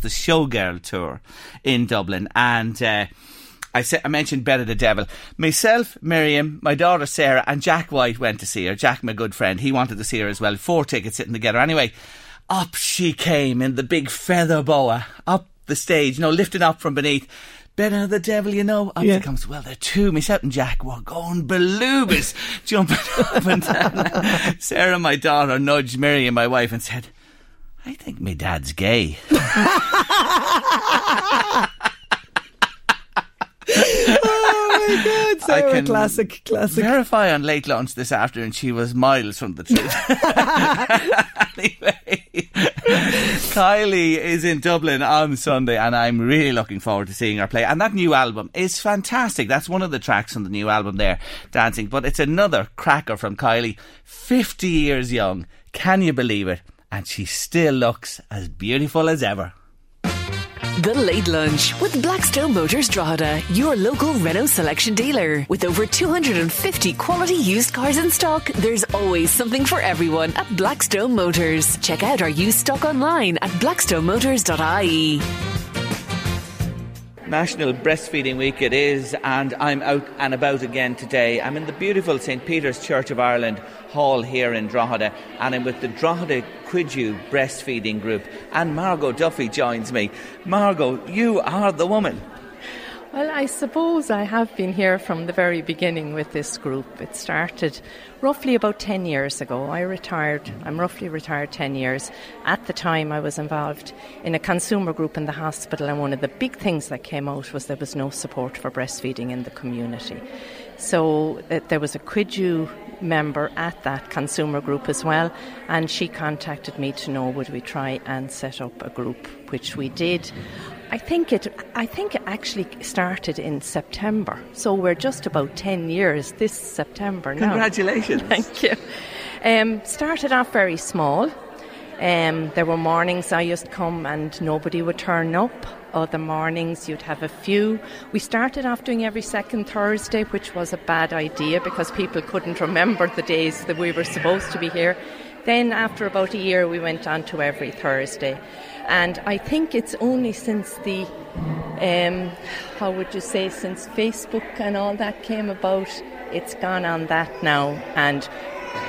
S2: The Showgirl tour in Dublin, and uh, I said I mentioned Better the Devil. Myself, Miriam, my daughter Sarah, and Jack White went to see her. Jack, my good friend, he wanted to see her as well. Four tickets sitting together. Anyway, up she came in the big feather boa up the stage, you know, lifting up from beneath. Better the devil, you know. Up
S7: Yeah.
S2: she comes. Well, the two, myself and Jack, were going belugas, <laughs> jumping up and down. <laughs> Sarah, my daughter, nudged Miriam, my wife, and said, I think my dad's gay. <laughs>
S7: oh my god,
S2: I
S7: Sarah,
S2: can
S7: classic, classic.
S2: Verify on Late Lunch this afternoon she was miles from the truth. <laughs> anyway, Kylie is in Dublin on Sunday, and I'm really looking forward to seeing her play. And that new album is fantastic. That's one of the tracks on the new album there, Dancing. But it's another cracker from Kylie, 50 years young. Can you believe it? And she still looks as beautiful as ever.
S1: The Late Lunch with Blackstone Motors Drogheda, your local Renault selection dealer. With over 250 quality used cars in stock, there's always something for everyone at Blackstone Motors. Check out our used stock online at blackstonemotors.ie.
S2: National Breastfeeding Week it is, and I'm out and about again today. I'm in the beautiful St Peter's Church of Ireland Hall here in Drogheda, and I'm with the Drogheda Cuidiú Breastfeeding Group, and Margot Duffy joins me. Margot, you are the woman.
S11: Well, I suppose I have been here from the very beginning with this group. It started roughly about 10 years ago. I retired, I'm roughly retired 10 years. At the time, I was involved in a consumer group in the hospital, and one of the big things that came out was there was no support for breastfeeding in the community. So uh, there was a Cuidiú member at that consumer group as well, and she contacted me to know would we try and set up a group, which we did. I think it. I think it actually started in September, so we're just about ten years this September now.
S2: Congratulations. <laughs>
S11: Thank you. Um, started off very small. Um, there were mornings I used to come and nobody would turn up. Other mornings you'd have a few. We started off doing every second Thursday, which was a bad idea because people couldn't remember the days that we were supposed to be here. Then, after about a year, we went on to every Thursday. And I think it's only since the, um, how would you say, since Facebook and all that came about, it's gone on that now. And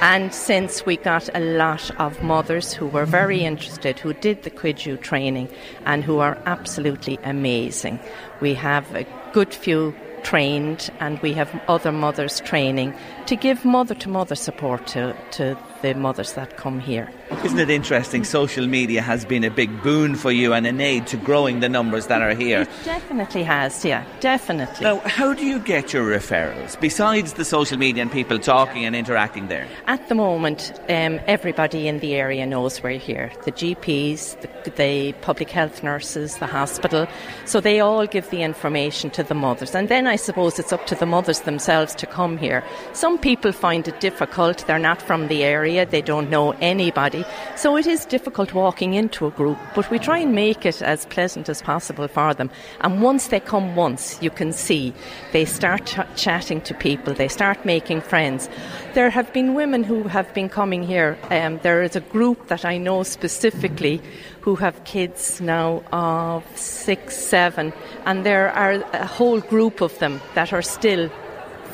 S11: and since we got a lot of mothers who were very interested, who did the Cuidiú training, and who are absolutely amazing. We have a good few trained, and we have other mothers training to give mother to mother support to, to the mothers that come here.
S2: Isn't it interesting? Social media has been a big boon for you and an aid to growing the numbers that are here.
S11: It definitely has, yeah, definitely.
S2: Now, how do you get your referrals besides the social media and people talking and interacting there?
S11: At the moment, um, everybody in the area knows we're here the GPs, the, the public health nurses, the hospital. So they all give the information to the mothers. And then I suppose it's up to the mothers themselves to come here. Some people find it difficult, they're not from the area, they don't know anybody. So it is difficult walking into a group, but we try and make it as pleasant as possible for them. And once they come once, you can see they start ch- chatting to people, they start making friends. There have been women who have been coming here. Um, there is a group that I know specifically who have kids now of six, seven, and there are a whole group of them that are still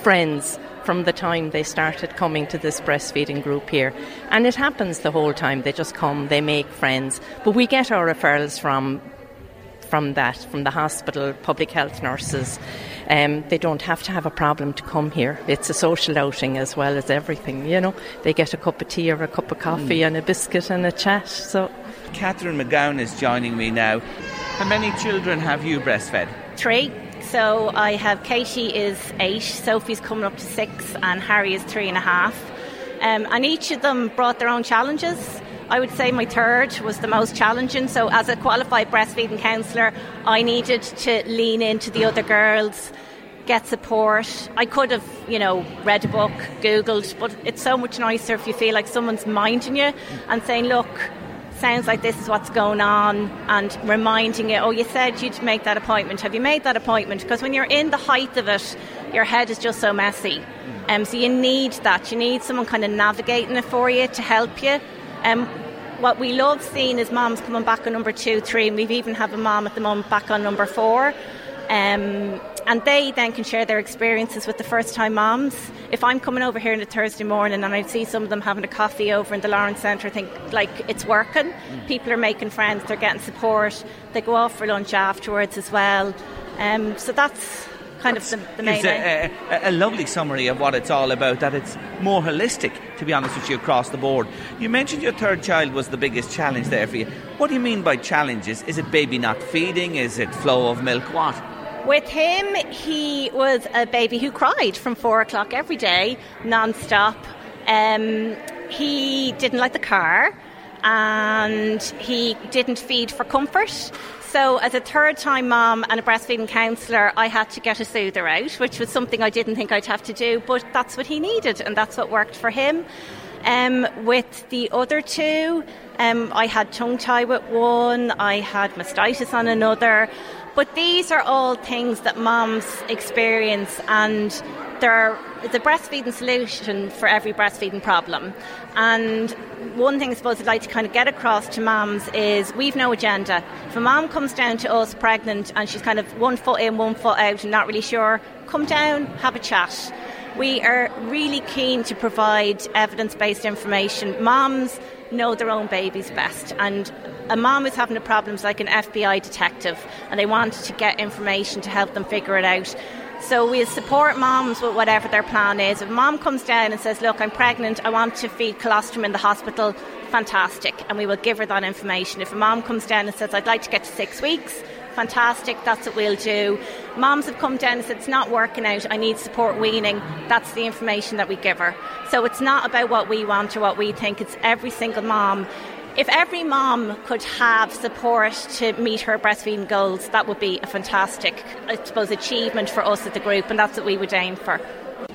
S11: friends from the time they started coming to this breastfeeding group here. And it happens the whole time. They just come, they make friends. But we get our referrals from from that, from the hospital, public health nurses. Um, they don't have to have a problem to come here. It's a social outing as well as everything, you know. They get a cup of tea or a cup of coffee
S2: Mm.
S11: and a biscuit and a chat. So
S2: Catherine McGowan is joining me now. How many children have you breastfed?
S12: Three. So I have Katie is eight, Sophie's coming up to six, and Harry is three and a half. Um, and each of them brought their own challenges. I would say my third was the most challenging. So, as a qualified breastfeeding counsellor, I needed to lean into the other girls, get support. I could have, you know, read a book, Googled, but it's so much nicer if you feel like someone's minding you and saying, look, sounds like this is what's going on and reminding you, oh, you said you'd make that appointment. Have you made that appointment? Because when you're in the height of it, your head is just so messy. Um, so you need that. You need someone kind of navigating it for you to help you. Um, what we love seeing is moms coming back on number two, three, and we've even have a mom at the moment back on number four. Um, and they then can share their experiences with the first time moms. If I'm coming over here on a Thursday morning and I see some of them having a coffee over in the Lawrence Centre, I think like it's working. People are making friends, they're getting support, they go off for lunch afterwards as well. Um, so that's kind of the, the main
S2: It's a, a, a lovely summary of what it's all about, that it's more holistic, to be honest with you, across the board. You mentioned your third child was the biggest challenge there for you. What do you mean by challenges? Is it baby not feeding? Is it flow of milk? What?
S12: With him, he was a baby who cried from four o'clock every day, non-stop. Um, he didn't like the car, and he didn't feed for comfort. So, as a third time mom and a breastfeeding counsellor, I had to get a soother out, which was something I didn't think I'd have to do, but that's what he needed, and that's what worked for him. Um, with the other two, um, I had tongue tie with one, I had mastitis on another. But these are all things that moms experience, and they're the breastfeeding solution for every breastfeeding problem. And one thing I suppose I'd like to kind of get across to moms is we've no agenda. If a mom comes down to us pregnant and she's kind of one foot in, one foot out, and not really sure, come down, have a chat. We are really keen to provide evidence based information. Moms know their own babies best, and a mom is having a problem is like an FBI detective, and they want to get information to help them figure it out. So we support moms with whatever their plan is. If a mom comes down and says, "Look, I'm pregnant. I want to feed colostrum in the hospital," fantastic, and we will give her that information. If a mom comes down and says, "I'd like to get to six weeks," fantastic, that's what we'll do. Moms have come down and said, It's not working out, I need support weaning. That's the information that we give her. So it's not about what we want or what we think, it's every single mom. If every mom could have support to meet her breastfeeding goals, that would be a fantastic, I suppose, achievement for us at the group, and that's what we would aim for.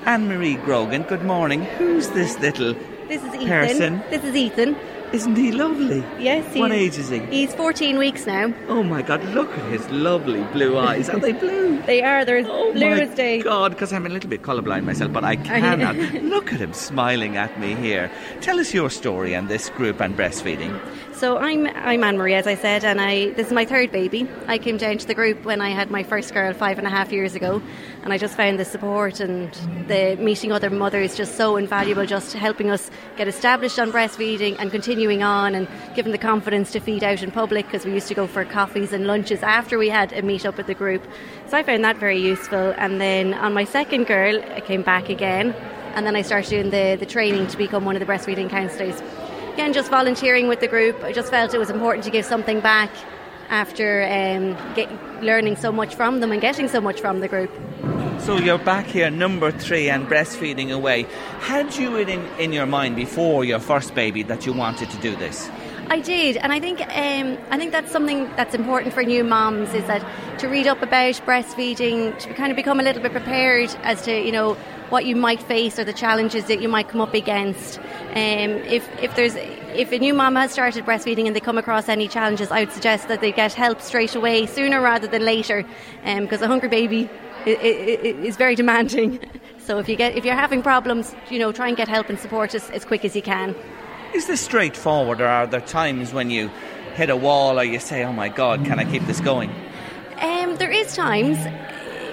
S2: Anne Marie Grogan, good morning. Who's this little
S13: This is Ethan.
S2: person?
S13: This is Ethan.
S2: Isn't he lovely?
S13: Yes. He's,
S2: What age is he?
S13: He's 14 weeks now.
S2: Oh my God! Look at his lovely blue eyes. Are they blue? <laughs>
S13: They are. They're as
S2: Oh
S13: blue as day.
S2: God, because I'm a little bit colourblind myself, but I cannot. <laughs> Look at him smiling at me here. Tell us your story and this group and breastfeeding.
S13: So I'm I'm Anne Marie, as I said, and I this is my third baby. I came down to the group when I had my first girl five and a half years ago, and I just found the support and the meeting other mothers just so invaluable, just helping us get established on breastfeeding and continuing on and giving the confidence to feed out in public because we used to go for coffees and lunches after we had a meet up with the group. So I found that very useful. And then on my second girl, I came back again. and then I started doing the, the training to become one of the breastfeeding counsellors. Again, just volunteering with the group. I just felt it was important to give something back after um, get, learning so much from them and getting so much from the group.
S2: So you're back here, number three, and breastfeeding away. Had you it in, in your mind before your first baby that you wanted to do this?
S13: I did, and I think um, I think that's something that's important for new moms is that to read up about breastfeeding, to kind of become a little bit prepared as to you know what you might face or the challenges that you might come up against. Um, if if there's if a new mom has started breastfeeding and they come across any challenges, I would suggest that they get help straight away, sooner rather than later, because um, a hungry baby is very demanding. <laughs> So if you get if you're having problems, you know, try and get help and support as, as quick as you can.
S2: Is this straightforward, or are there times when you hit a wall, or you say, "Oh my God, can I keep this going"?
S13: Um, there is times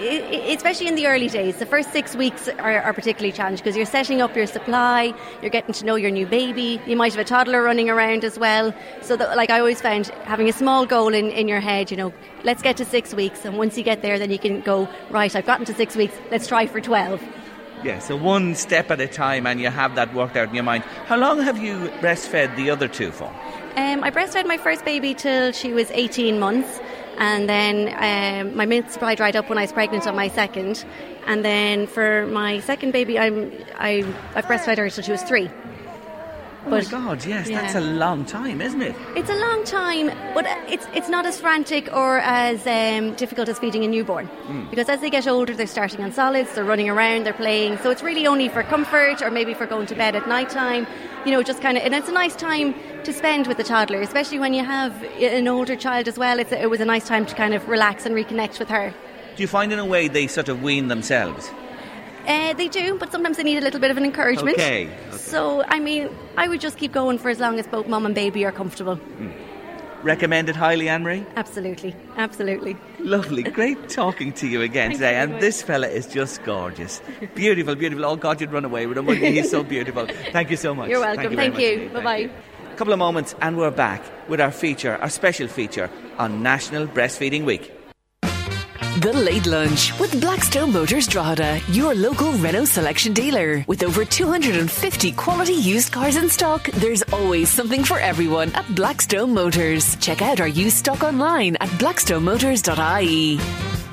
S13: especially in the early days, the first six weeks are, are particularly challenging because you're setting up your supply, you're getting to know your new baby, you might have a toddler running around as well. So, that, like I always found, having a small goal in, in your head, you know, let's get to six weeks, and once you get there, then you can go, right, I've gotten to six weeks, let's try for 12.
S2: Yeah, so one step at a time, and you have that worked out in your mind. How long have you breastfed the other two for?
S13: Um, I breastfed my first baby till she was 18 months and then um, my milk supply dried up when I was pregnant on my second, and then for my second baby, I'm I I've breastfed her until she was three.
S2: Oh but, my God! Yes, yeah. that's a long time, isn't it?
S13: It's a long time, but it's it's not as frantic or as um, difficult as feeding a newborn. Mm. Because as they get older, they're starting on solids, they're running around, they're playing. So it's really only for comfort or maybe for going to bed at night time. You know, just kind of, and it's a nice time to spend with the toddler, especially when you have an older child as well. It's, it was a nice time to kind of relax and reconnect with her.
S2: Do you find in a way they sort of wean themselves?
S13: Uh, they do, but sometimes they need a little bit of an encouragement.
S2: Okay. okay.
S13: So, I mean, I would just keep going for as long as both mum and baby are comfortable.
S2: Mm. Recommended highly, Anne Marie?
S13: Absolutely, absolutely.
S2: Lovely. Great talking to you again today. And this fella is just gorgeous. Beautiful, beautiful. Oh, God, you'd run away with him, He's so beautiful. Thank you so much.
S13: You're welcome.
S2: Thank
S13: you.
S2: Thank you.
S13: Bye bye.
S2: A couple of moments, and we're back with our feature, our special feature on National Breastfeeding Week.
S1: The Late Lunch with Blackstone Motors Drogheda, your local Renault selection dealer. With over 250 quality used cars in stock, there's always something for everyone at Blackstone Motors. Check out our used stock online at blackstonemotors.ie.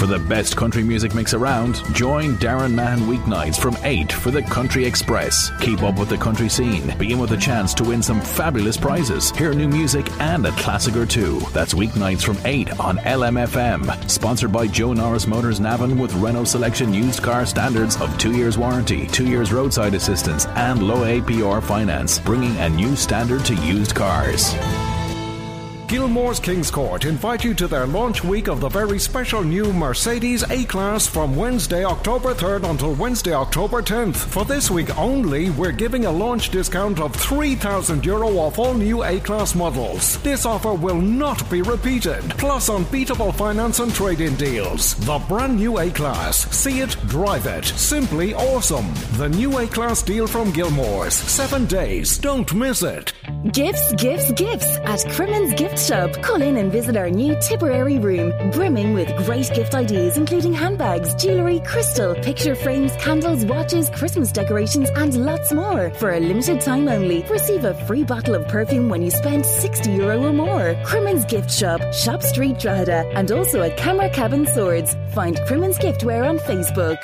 S14: For the best country music mix around, join Darren Mann weeknights from 8 for the Country Express. Keep up with the country scene. Begin with a chance to win some fabulous prizes. Hear new music and a classic or two. That's weeknights from 8 on LMFM. Sponsored by Joe Norris Motors Navan with Renault Selection used car standards of 2 years warranty, 2 years roadside assistance, and low APR finance, bringing a new standard to used cars.
S15: Gilmore's Kings Court invite you to their launch week of the very special new Mercedes A-Class from Wednesday, October 3rd until Wednesday, October 10th. For this week only, we're giving a launch discount of 3,000 euro off all new A-Class models. This offer will not be repeated. Plus unbeatable finance and trade-in deals. The brand new A-Class. See it, drive it. Simply awesome. The new A-Class deal from Gilmore's. Seven days. Don't miss it.
S16: Gifts, gifts, gifts at Crimmins Gift Shop. Call in and visit our new Tipperary room, brimming with great gift ideas, including handbags, jewellery, crystal, picture frames, candles, watches, Christmas decorations, and lots more. For a limited time only, receive a free bottle of perfume when you spend 60 euro or more. Crimmins Gift Shop, Shop Street, Drogheda, and also at Camera Cabin Swords. Find Crimmins Giftware on Facebook.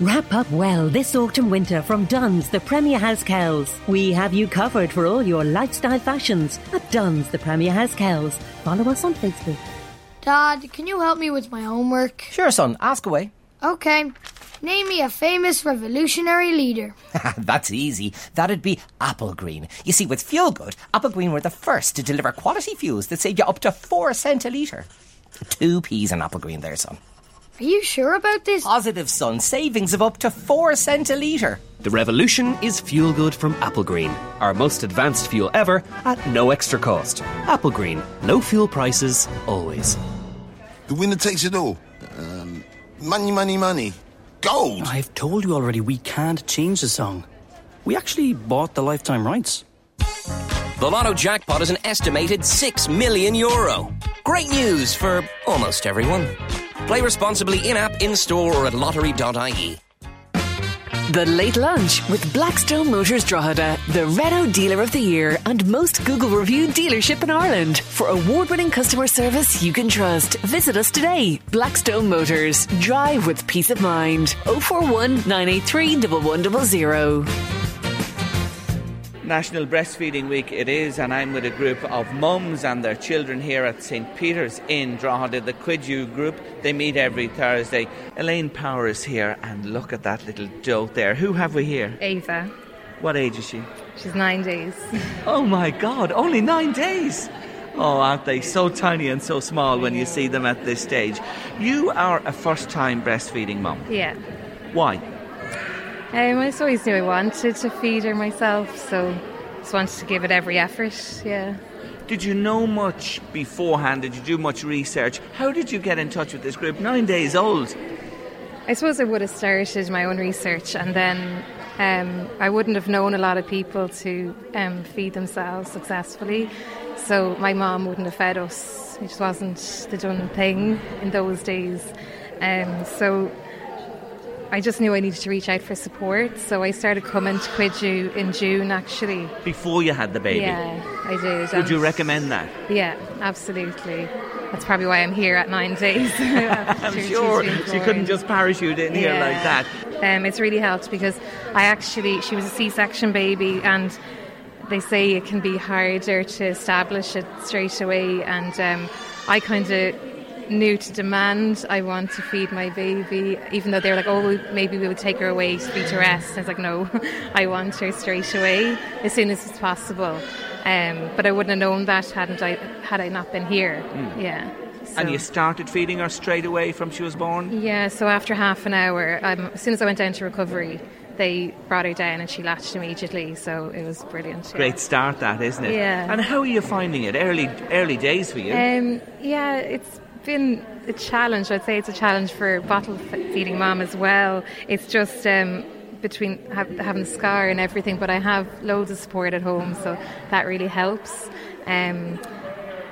S17: Wrap up well this autumn winter from Dunn's, the Premier House Kells. We have you covered for all your lifestyle fashions at Dunn's, the Premier House Kells. Follow us on Facebook.
S18: Dad, can you help me with my homework?
S19: Sure, son. Ask away.
S18: Okay. Name me a famous revolutionary leader. <laughs>
S19: That's easy. That'd be Applegreen. You see, with Fuel Good, Applegreen were the first to deliver quality fuels that save you up to four cent a litre. Two peas in Applegreen there, son.
S18: Are you sure about this?
S19: Positive, son. Savings of up to 4 cent a litre.
S20: The revolution is fuel good from Applegreen, our most advanced fuel ever at no extra cost. Applegreen, low fuel prices, always.
S21: The winner takes it all. Um, money, money, money. Gold!
S22: I've told you already, we can't change the song. We actually bought the lifetime rights.
S23: The Lotto jackpot is an estimated 6 million euro. Great news for almost everyone. Play responsibly in app, in store, or at lottery.ie.
S1: The Late Lunch with Blackstone Motors Drogheda, the Renault Dealer of the Year and most Google reviewed dealership in Ireland. For award winning customer service you can trust, visit us today. Blackstone Motors. Drive with peace of mind. 041 983 1100.
S2: National Breastfeeding Week it is, and I'm with a group of mums and their children here at St. Peter's in Drogheda, the Cuidiú group. They meet every Thursday. Elaine Power is here, and look at that little dote there. Who have we here?
S24: Ava.
S2: What age is she?
S24: She's nine days. <laughs>
S2: Oh my God, only nine days! Oh, aren't they so tiny and so small when you see them at this stage? You are a first time breastfeeding mum.
S24: Yeah.
S2: Why?
S24: Um, I just always knew I wanted to feed her myself, so just wanted to give it every effort. Yeah.
S2: Did you know much beforehand? Did you do much research? How did you get in touch with this group? Nine days old.
S24: I suppose I would have started my own research, and then um, I wouldn't have known a lot of people to um, feed themselves successfully. So my mom wouldn't have fed us. It just wasn't the done thing in those days. Um, so I just knew I needed to reach out for support. So I started coming to Cuidiú in June, actually.
S2: Before you had the baby?
S24: Yeah, I did.
S2: Would you recommend that?
S24: Yeah, absolutely. That's probably why I'm here at nine days. <laughs> <laughs>
S2: I'm sure she couldn't just parachute in here like that.
S24: Um, it's really helped because I actually, she was a C section baby, and they say it can be harder to establish it straight away. And um, I kind of knew to demand I want to feed my baby, even though they're like, oh, maybe we would take her away to be to rest. I was like, no, <laughs> I want her straight away as soon as it's possible. Um, but I wouldn't have known that hadn't I had I not been here.
S2: Mm.
S24: Yeah.
S2: And you started feeding her straight away from she was born?
S24: yeah, so after half an hour, um, as soon as I went down to recovery, they brought her down and she latched immediately. So it was brilliant. yeah.
S2: Great start, that isn't it?
S24: Yeah.
S2: And how are you finding it? Early, early days for you.
S24: Um, yeah, it's been a challenge. I'd say it's a challenge for bottle feeding mom as well. It's just um, between ha- having the scar and everything, but I have loads of support at home, so that really helps. Um,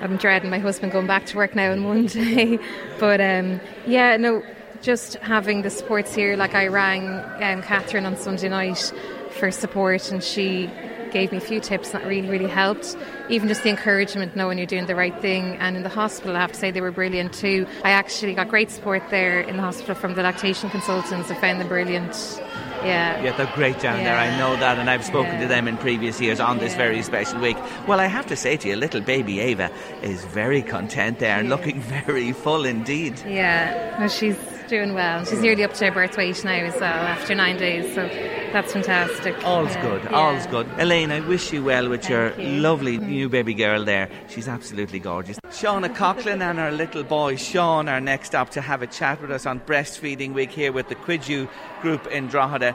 S24: I'm dreading my husband going back to work now on <laughs> Monday, but um, yeah, no, just having the supports here. Like I rang um, Catherine on Sunday night for support, and she gave me a few tips that really, really helped. Even just the encouragement, knowing you're doing the right thing. And in the hospital, I have to say they were brilliant too. I actually got great support there in the hospital from the lactation consultants. I found them brilliant. Yeah.
S2: Yeah, they're great down there. I know that, and I've spoken
S24: Yeah.
S2: to them in previous years on this
S24: Yeah.
S2: very special week. Well, I have to say to you, little baby Ava is very content there and looking <laughs> very full indeed.
S24: Yeah, no, she's doing well. She's nearly up to her birth weight now as well after nine days, so that's fantastic.
S2: All's
S24: Yeah.
S2: good,
S24: Yeah.
S2: all's good. Elaine, I wish you well with your lovely mm-hmm. new baby girl there. She's absolutely gorgeous. Shauna Coughlin and her little boy Sean are next up to have a chat with us on Breastfeeding Week here with the Cuidiú group in Drogheda.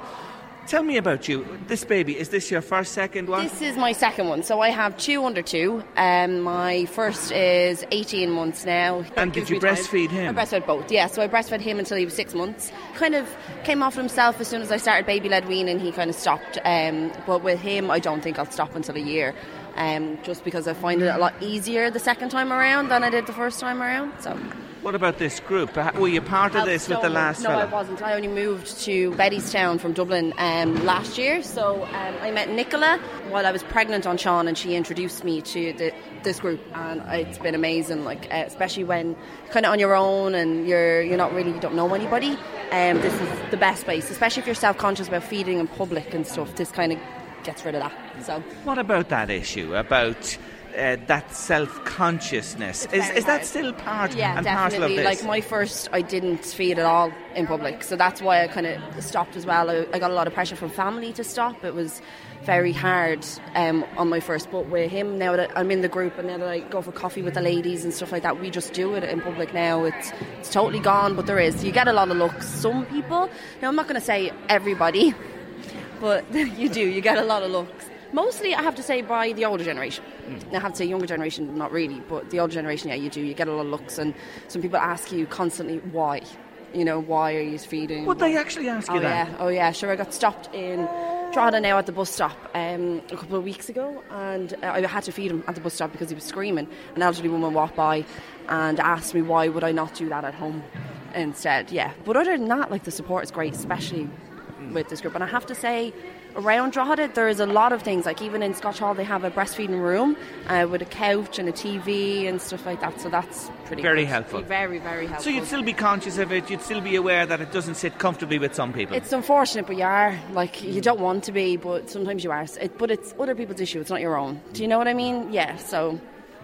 S2: Tell me about you. This baby, is this your first, second one?
S25: This is my second one. So I have two under two. Um, my first is 18 months now. That
S2: And did you
S25: me time.
S2: breastfeed him?
S25: I breastfed both, yeah. So I breastfed him until he was six months. Kind of came off himself as soon as I started baby led weaning, he kind of stopped. Um, but with him, I don't think I'll stop until a year. Um, just because I find it a lot easier the second time around than I did the first time around. So
S2: What about this group? Were you part of this with the last
S25: No,
S2: fella?
S25: I wasn't. I only moved to Bettystown from Dublin um, last year. So um, I met Nicola while I was pregnant on Sean, and she introduced me to the, this group, and it's been amazing. Like uh, especially when kind of on your own and you're you're not really you don't know anybody. Um, this is the best place, especially if you're self conscious about feeding in public and stuff. This kind of gets rid of that. So
S2: What about that issue? About uh, that self consciousness? Is, is that still part
S25: yeah,
S2: and parcel of this?
S25: Like my first, I didn't feed at all in public, so that's why I kind of stopped as well. I, I got a lot of pressure from family to stop. It was very hard um, on my first, but with him now that I'm in the group and now that I go for coffee with the ladies and stuff like that, we just do it in public now. It's it's totally gone, but there is. You get a lot of looks. Some people. Now I'm not going to say everybody, but <laughs> you do. You get a lot of looks. Mostly, I have to say, by the older generation. I have to say, younger generation, not really, but the older generation, yeah, you do. You get a lot of looks, and some people ask you constantly why. You know, why are you feeding?
S2: Would they actually ask you
S25: oh,
S2: that?
S25: Yeah. Oh, yeah. Sure, I got stopped in Drogheda now at the bus stop um, a couple of weeks ago, and uh, I had to feed him at the bus stop because he was screaming. An elderly woman walked by and asked me why would I not do that at home instead. Yeah. But other than that, like the support is great, especially with this group. And I have to say, around Drogheda, there is a lot of things. Like even in Scotch Hall, they have a breastfeeding room uh, with a couch and a TV and stuff like that. So that's pretty
S2: Very
S25: good.
S2: helpful.
S25: Very, very helpful.
S2: So you'd still be conscious of it. You'd still be aware that it doesn't sit comfortably with some people.
S25: It's unfortunate, but you are. Like, you don't want to be, but sometimes you are. It, but it's other people's issue, it's not your own. Do you know what I mean? Yeah, so.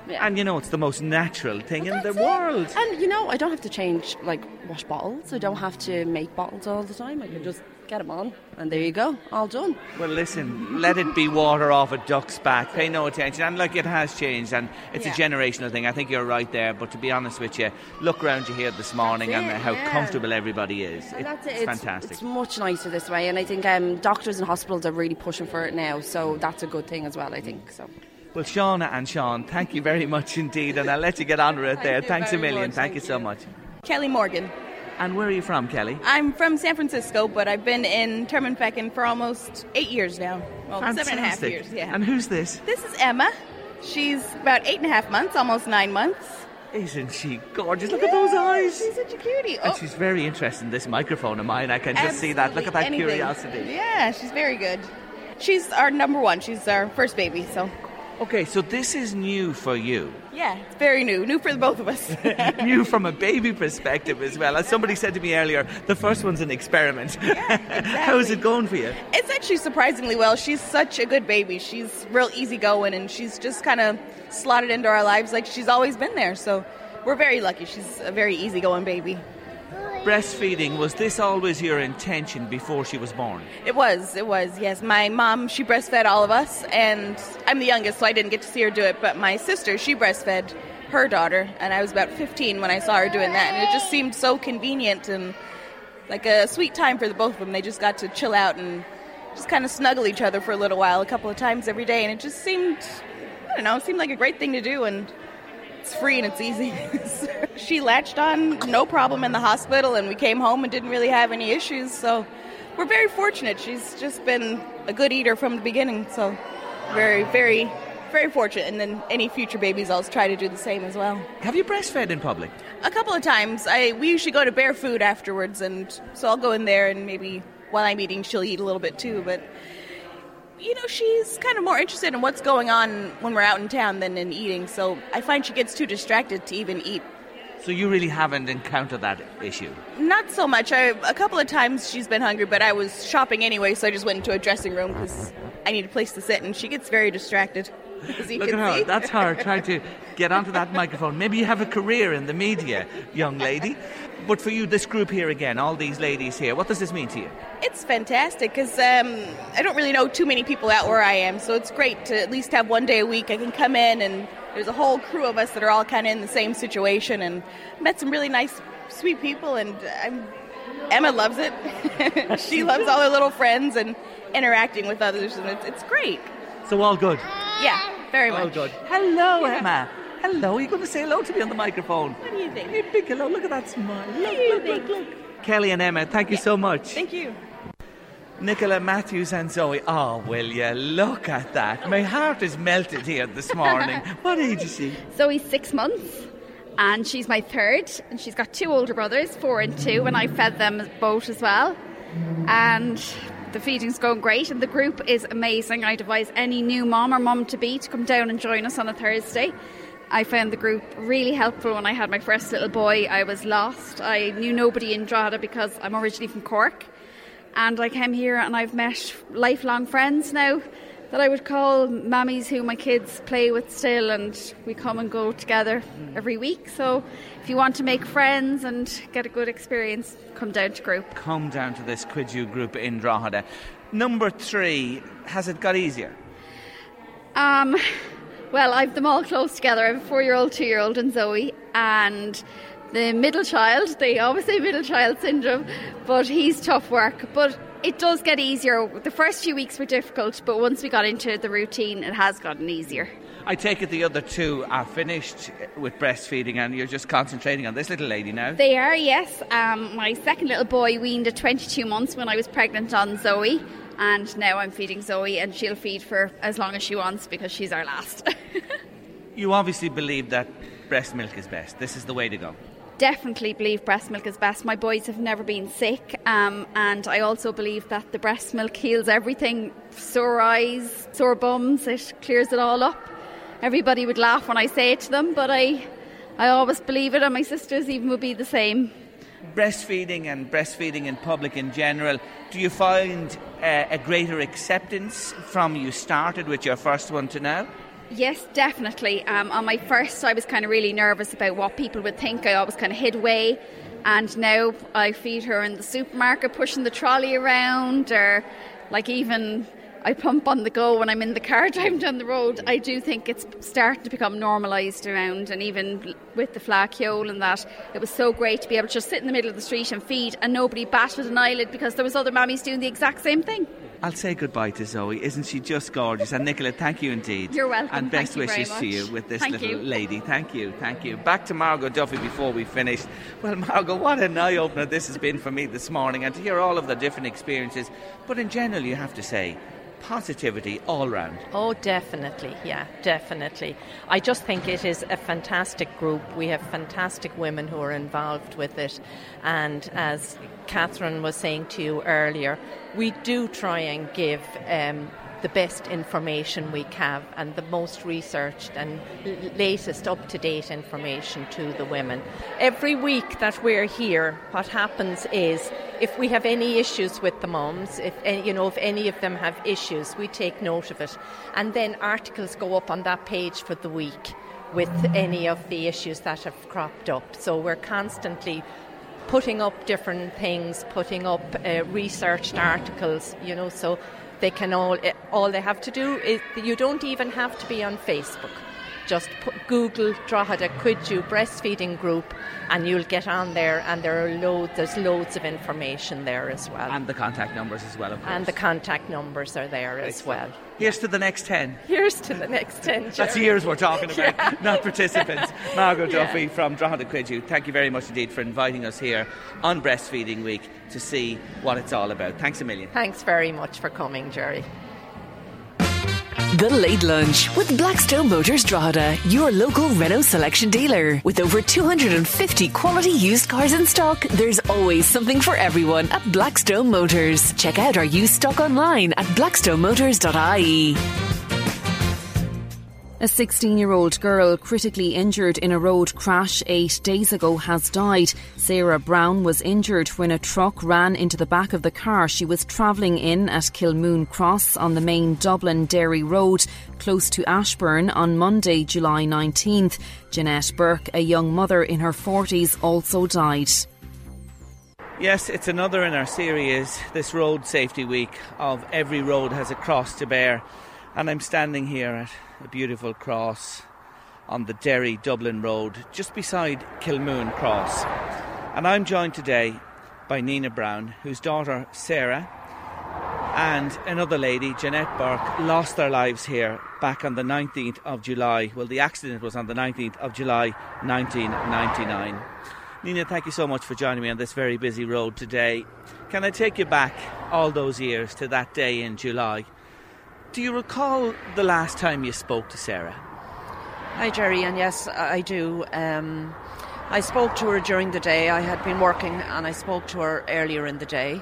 S25: Yeah.
S2: and you know, it's the most natural thing in the
S25: it.
S2: world.
S25: And you know, I don't have to change, like, wash bottles. I don't have to make bottles all the time. I can just get them on, and there you go, all done.
S2: Well, listen, let it be water off a duck's back. Pay no attention. And like it has changed, and it's
S25: Yeah.
S2: a generational thing. I think you're right there. But to be honest with you, look around you here this morning and how
S25: yeah.
S2: comfortable everybody is. It- it's
S25: it. It's,
S2: fantastic.
S25: It's much nicer this way, and I think um, doctors and hospitals are really pushing for it now. So that's a good thing as well. I think so.
S2: Well, Shauna and Sean, thank you very much indeed, and I'll let you get on with it <laughs> there.
S26: you
S2: Thanks a million.
S26: much.
S2: Thank,
S26: Thank
S2: you so much.
S26: Kelly Morgan.
S2: And where are you from, Kelly?
S26: I'm from San Francisco, but I've been in Termonfeckin for almost eight years now. Well, seven and a half years, yeah.
S2: And who's this?
S26: This is Emma. She's about eight and a half months, almost nine months.
S2: Isn't she gorgeous? Look at those eyes.
S26: She's such a cutie.
S2: And
S26: Oh,
S2: she's very interested in this microphone of mine. I can just see that. Look at that
S26: anything.
S2: curiosity.
S26: Yeah, she's very good. She's our number one. She's our first baby, so
S2: Okay, so this is new for you.
S26: yeah, it's very new. New for the both of us. <laughs>
S2: new from a baby perspective as well. As somebody said to me earlier, the first one's an experiment. Yeah, <laughs> exactly. How's it going for you?
S26: It's actually surprisingly well. She's such a good baby. She's real easygoing, and she's just kind of slotted into our lives like she's always been there. So we're very lucky. She's a very easygoing baby.
S2: Breastfeeding, was this always your intention before she was born?
S26: It was, it was, yes. My mom, she breastfed all of us, and I'm the youngest, so I didn't get to see her do it. But my sister, she breastfed her daughter, and I was about 15 when I saw her doing that, and it just seemed so convenient and like a sweet time for the both of them. They just got to chill out and just kind of snuggle each other for a little while, a couple of times every day, and it just seemed, I don't know, seemed like a great thing to do, and it's free and it's easy. <laughs> she latched on no problem in the hospital, and we came home and didn't really have any issues. So we're very fortunate. She's just been a good eater from the beginning. So very, very, very fortunate. And then any future babies, I'll try to do the same as well.
S2: Have you breastfed in public?
S26: A couple of times. I we usually go to Bear Food afterwards, and so I'll go in there and maybe while I'm eating, she'll eat a little bit too. But you know, she's kind of more interested in what's going on when we're out in town than in eating. So I find she gets too distracted to even eat.
S2: So you really haven't encountered that issue?
S26: Not so much. I, a couple of times she's been hungry, but I was shopping anyway, so I just went into a dressing room because I need a place to sit, and she gets very distracted. <laughs> As you
S2: Look
S26: can
S2: at her.
S26: see.
S2: That's her trying to get onto that microphone. Maybe you have a career in the media, young lady. But for you, this group here again, all these ladies here, what does this mean to you?
S26: It's fantastic because um, I don't really know too many people out where I am, so it's great to at least have one day a week I can come in and there's a whole crew of us that are all kind of in the same situation and met some really nice, sweet people, and I'm, Emma loves it. <laughs> she loves all her little friends and interacting with others, and it's, it's great.
S2: So all good.
S26: Yeah, very
S2: All
S26: much.
S2: All good. Hello, Emma. Hello. You're going to say hello to me on the microphone.
S26: What do you think?
S2: Hey, big hello. Look at that smile. Look, look, look, look. Kelly and Emma, thank you so much.
S26: Thank you.
S2: Nicola Matthews and Zoe. Oh, will you look at that? My heart is melted here this morning. <laughs> what age is she?
S27: Zoe's six months and she's my third and she's got two older brothers, four and two, and I fed them both as well. And the feeding's going great and the group is amazing. I'd advise any new mom or mom to be to come down and join us on a Thursday. I found the group really helpful when I had my first little boy. I was lost. I knew nobody in Drogheda because I'm originally from Cork. And I came here and I've met lifelong friends now that I would call mammies who my kids play with still, and we come and go together every week. So if you want to make friends and get a good experience, come down to group.
S2: Come down to this Cuidiú group in Drogheda. Number three, has it got easier?
S27: Um, well, I've them all close together. I have a four year old, two year old, and Zoe. And the middle child, they always say middle child syndrome, but he's tough work. But it does get easier. The first few weeks were difficult, but once we got into the routine, it has gotten easier.
S2: I take it the other two are finished with breastfeeding and you're just concentrating on this little lady now.
S27: They are, yes. Um, my second little boy weaned at 22 months when I was pregnant on Zoe, and now I'm feeding Zoe, and she'll feed for as long as she wants because she's our last. <laughs>
S2: You obviously believe that breast milk is best. This is the way to go.
S27: Definitely believe breast milk is best. My boys have never been sick, um, and I also believe that the breast milk heals everything sore eyes, sore bums, it clears it all up. Everybody would laugh when I say it to them, but I, I always believe it, and my sisters even would be the same.
S2: Breastfeeding and breastfeeding in public in general, do you find uh, a greater acceptance from you started with your first one to now?
S27: Yes, definitely. Um, on my first, I was kind of really nervous about what people would think. I always kind of hid away. And now I feed her in the supermarket, pushing the trolley around, or like even I pump on the go when I'm in the car <laughs> driving down the road. I do think it's starting to become normalised around, and even with the Fleadh Cheoil and that, it was so great to be able to just sit in the middle of the street and feed, and nobody batted an eyelid because there was other mammies doing the exact same thing.
S2: I'll say goodbye to Zoe. Isn't she just gorgeous? And Nicola, thank you indeed.
S27: You're welcome.
S2: And best wishes to you with this
S27: Thank
S2: little
S27: you.
S2: lady. Thank you, thank you. Back to Margot Duffy before we finish. Well, Margot, what an eye opener this has been for me this morning, and to hear all of the different experiences. But in general, you have to say, positivity all round.
S11: Oh, definitely, yeah, definitely. I just think it is a fantastic group. We have fantastic women who are involved with it. And as Catherine was saying to you earlier, we do try and give um, the best information we have and the most researched and latest up to date information to the women. Every week that we're here, what happens is if we have any issues with the moms, if any- you know if any of them have issues, we take note of it, and then articles go up on that page for the week with any of the issues that have cropped up. So we're constantly putting up different things, putting up uh, researched articles, you know, so they can all eh, all they have to do is you don't even have to be on Facebook. Just put, Google Drogheda Cuidiú breastfeeding group, and you'll get on there, and there are loads. There's loads of information there as well,
S2: And the contact numbers as well, of course.
S11: and the contact numbers are there as well.
S2: Here's to the next 10.
S11: Here's to the next ten.
S2: That's years we're talking about, <laughs> not participants. Margot
S11: Yeah.
S2: Duffy from Drogheda Cuidiú, thank you very much indeed for inviting us here on Breastfeeding Week to see what it's all about. Thanks a million.
S11: Thanks very much for coming, Gerry.
S1: The Late Lunch with Blackstone Motors Drogheda, your local Renault selection dealer. With over 250 quality used cars in stock, there's always something for everyone at Blackstone Motors. Check out our used stock online at blackstonemotors.ie.
S28: A 16 year old girl critically injured in a road crash eight days ago has died. Sarah Brown was injured when a truck ran into the back of the car she was travelling in at Kilmoon Cross on the main Dublin Derry Road, close to Ashbourne, on Monday, July 19th. Jeanette Burke, a young mother in her 40s, also died.
S2: Yes, it's another in our series, this Road Safety Week of Every Road Has a Cross to Bear. And I'm standing here at a beautiful cross on the Derry Dublin Road, just beside Kilmoon Cross. And I'm joined today by Nina Brown, whose daughter Sarah and another lady, Jeanette Burke, lost their lives here back on the 19th of July. Well, the accident was on the 19th of July 1999. Nina, thank you so much for joining me on this very busy road today. Can I take you back all those years to that day in July? Do you recall the last time you spoke to Sarah?
S29: Hi, Gerry, and yes, I do. Um, I spoke to her during the day. I had been working, and I spoke to her earlier in the day.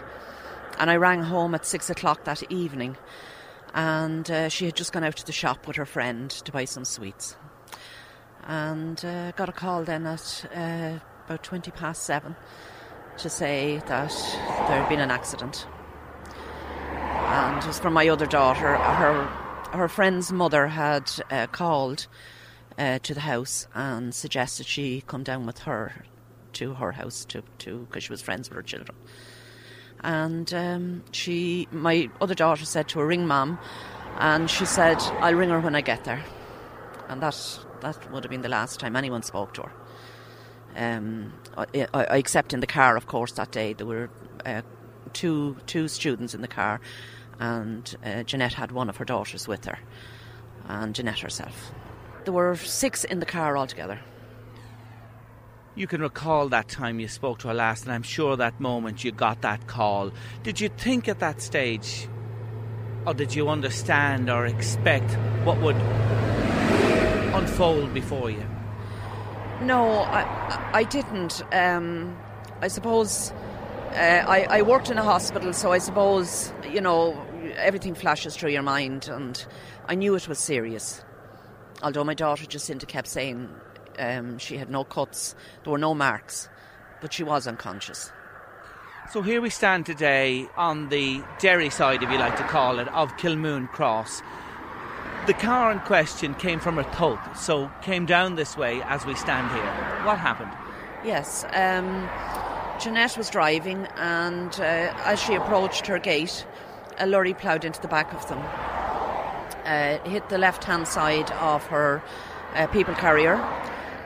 S29: And I rang home at six o'clock that evening, and uh, she had just gone out to the shop with her friend to buy some sweets. And uh, got a call then at uh, about 20 past seven to say that there had been an accident. And it was from my other daughter. Her, her friend's mother had uh, called uh, to the house and suggested she come down with her to her house to to because she was friends with her children. And um, she, my other daughter, said to her, "Ring mum," and she said, "I'll ring her when I get there." And that that would have been the last time anyone spoke to her. Um, I, I, except in the car, of course. That day there were uh, two two students in the car, and uh, Jeanette had one of her daughters with her, and Jeanette herself. There were six in the car altogether.
S2: You can recall that time you spoke to her last, and I'm sure that moment you got that call. Did you think at that stage, or did you understand or expect what would unfold before you?
S29: No, I, I didn't. Um, I suppose uh, I, I worked in a hospital, so I suppose, you know, everything flashes through your mind, and I knew it was serious. Although my daughter Jacinta kept saying um, she had no cuts, there were no marks, but she was unconscious.
S2: So here we stand today on the Derry side, if you like to call it, of Kilmoon Cross. The car in question came from a so came down this way as we stand here. What happened?
S29: Yes, um, Jeanette was driving, and uh, as she approached her gate, a lorry ploughed into the back of them. Uh, hit the left hand side of her uh, people carrier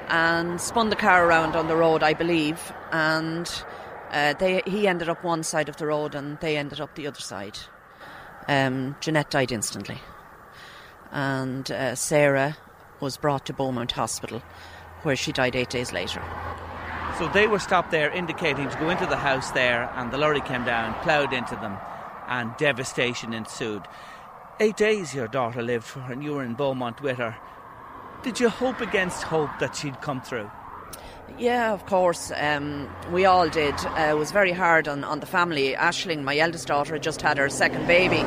S29: and spun the car around on the road, I believe. And uh, they, he ended up one side of the road and they ended up the other side. Um, Jeanette died instantly. And uh, Sarah was brought to Beaumont Hospital, where she died eight days later.
S2: So they were stopped there, indicating to go into the house there, and the lorry came down, ploughed into them, and devastation ensued. Eight days your daughter lived for, and you were in Beaumont with her. Did you hope against hope that she'd come through?
S29: Yeah, of course. Um, we all did. Uh, it was very hard on, on the family. Ashling, my eldest daughter, had just had her second baby,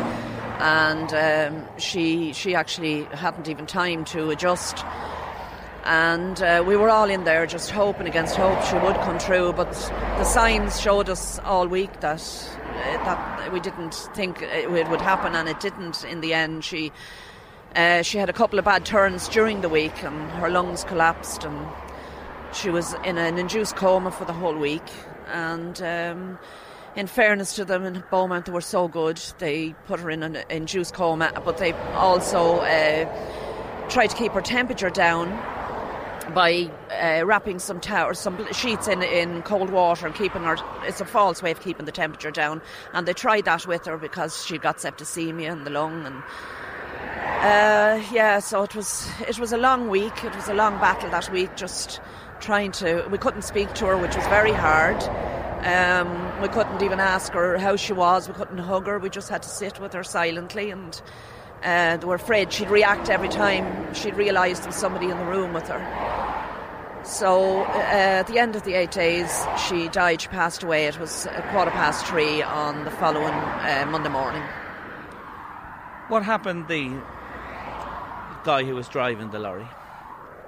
S29: and um, she she actually hadn't even time to adjust. And uh, we were all in there just hoping against hope she would come through. But the signs showed us all week that uh, that we didn't think it would happen, and it didn't. In the end, she uh, she had a couple of bad turns during the week, and her lungs collapsed, and she was in an induced coma for the whole week. And um, in fairness to them, in Beaumont, they were so good. They put her in an induced coma, but they also uh, tried to keep her temperature down by uh, wrapping some some sheets in in cold water and keeping her. It's a false way of keeping the temperature down, and they tried that with her because she got septicemia in the lung and. Uh, yeah, so it was it was a long week. It was a long battle that week, just trying to. We couldn't speak to her, which was very hard. Um, we couldn't even ask her how she was. We couldn't hug her. We just had to sit with her silently, and uh, they were afraid she'd react every time she'd realised there was somebody in the room with her. So uh, at the end of the eight days, she died. She passed away. It was a quarter past three on the following uh, Monday morning.
S2: What happened? The guy who was driving the lorry.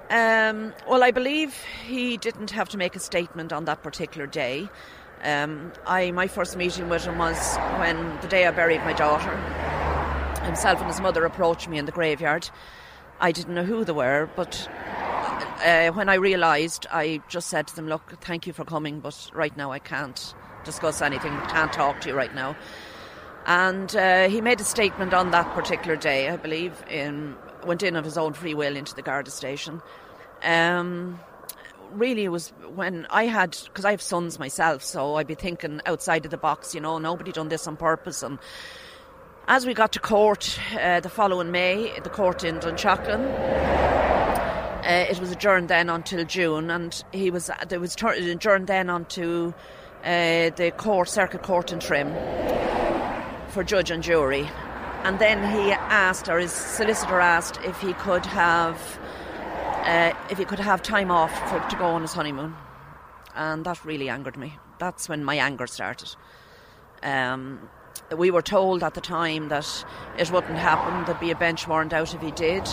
S29: Um, well, I believe he didn't have to make a statement on that particular day. Um, I my first meeting with him was when the day I buried my daughter. Himself and his mother approached me in the graveyard. I didn't know who they were, but uh, when I realised, I just said to them, "Look, thank you for coming, but right now I can't discuss anything. Can't talk to you right now." And uh, he made a statement on that particular day, I believe, in, went in of his own free will into the Garda station. Um, really, it was when I had, because I have sons myself, so I'd be thinking outside of the box, you know, nobody done this on purpose. And as we got to court uh, the following May, the court in Dunshaughlin, uh, it was adjourned then until June, and he was there was tur- adjourned then onto uh, the court, circuit court in Trim for judge and jury. And then he asked, or his solicitor asked, if he could have, uh, if he could have time off for, to go on his honeymoon, and that really angered me. That's when my anger started. Um, we were told at the time that it wouldn't happen. There'd be a bench warrant out if he did.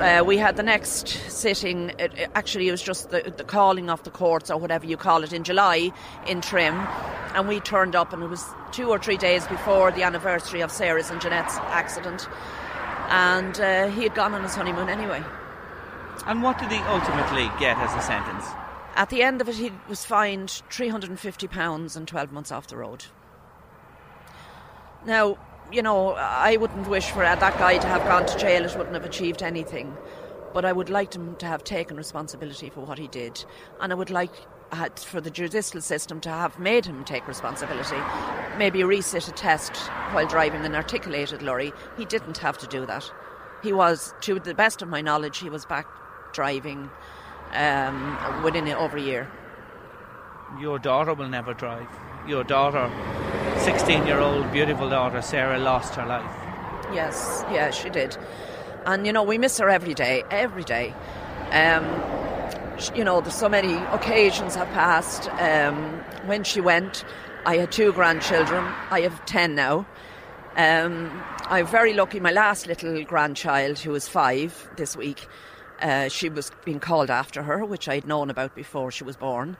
S29: Uh, we had the next sitting. It, it, actually, it was just the, the calling of the courts or whatever you call it in July in Trim, and we turned up, and it was two or three days before the anniversary of Sarah's and Jeanette's accident, and uh, he had gone on his honeymoon anyway.
S2: And what did he ultimately get as a sentence?
S29: At the end of it, he was fined three hundred and fifty pounds and twelve months off the road. Now, you know, I wouldn't wish for that guy to have gone to jail. It wouldn't have achieved anything. But I would like him to have taken responsibility for what he did. And I would like for the judicial system to have made him take responsibility. Maybe resit a test while driving an articulated lorry. He didn't have to do that. He was, to the best of my knowledge, he was back driving um, within over a year.
S2: Your daughter will never drive. Your daughter 16 year old beautiful daughter Sarah lost her life.
S29: Yes, yeah, she did. And you know, we miss her every day, every day. Um, you know, there's so many occasions have passed. Um, when she went, I had two grandchildren. I have ten now. Um, I'm very lucky. My last little grandchild, who was five this week, uh, she was being called after her, which I'd known about before she was born.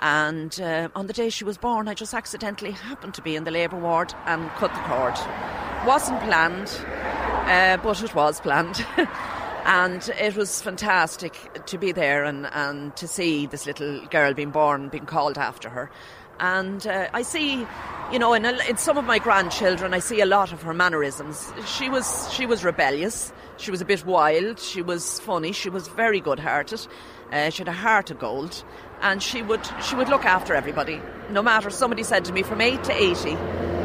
S29: And uh, on the day she was born, I just accidentally happened to be in the labour ward and cut the cord. Wasn't planned, uh, but it was planned. <laughs> and it was fantastic to be there and, and to see this little girl being born, being called after her. And uh, I see, you know, in, a, in some of my grandchildren, I see a lot of her mannerisms. She was she was rebellious. She was a bit wild. She was funny. She was very good-hearted. Uh, she had a heart of gold, and she would she would look after everybody. No matter somebody said to me from eight to eighty,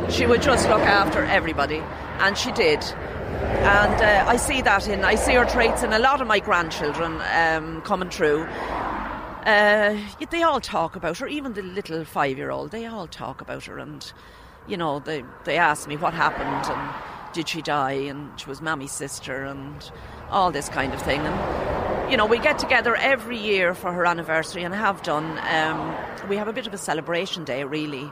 S29: she would just look after everybody, and she did. And uh, I see that in I see her traits in a lot of my grandchildren um, coming true. Uh, they all talk about her, even the little five year old, they all talk about her. And, you know, they, they ask me what happened and did she die and she was Mammy's sister and all this kind of thing. And, you know, we get together every year for her anniversary and have done. Um, we have a bit of a celebration day, really.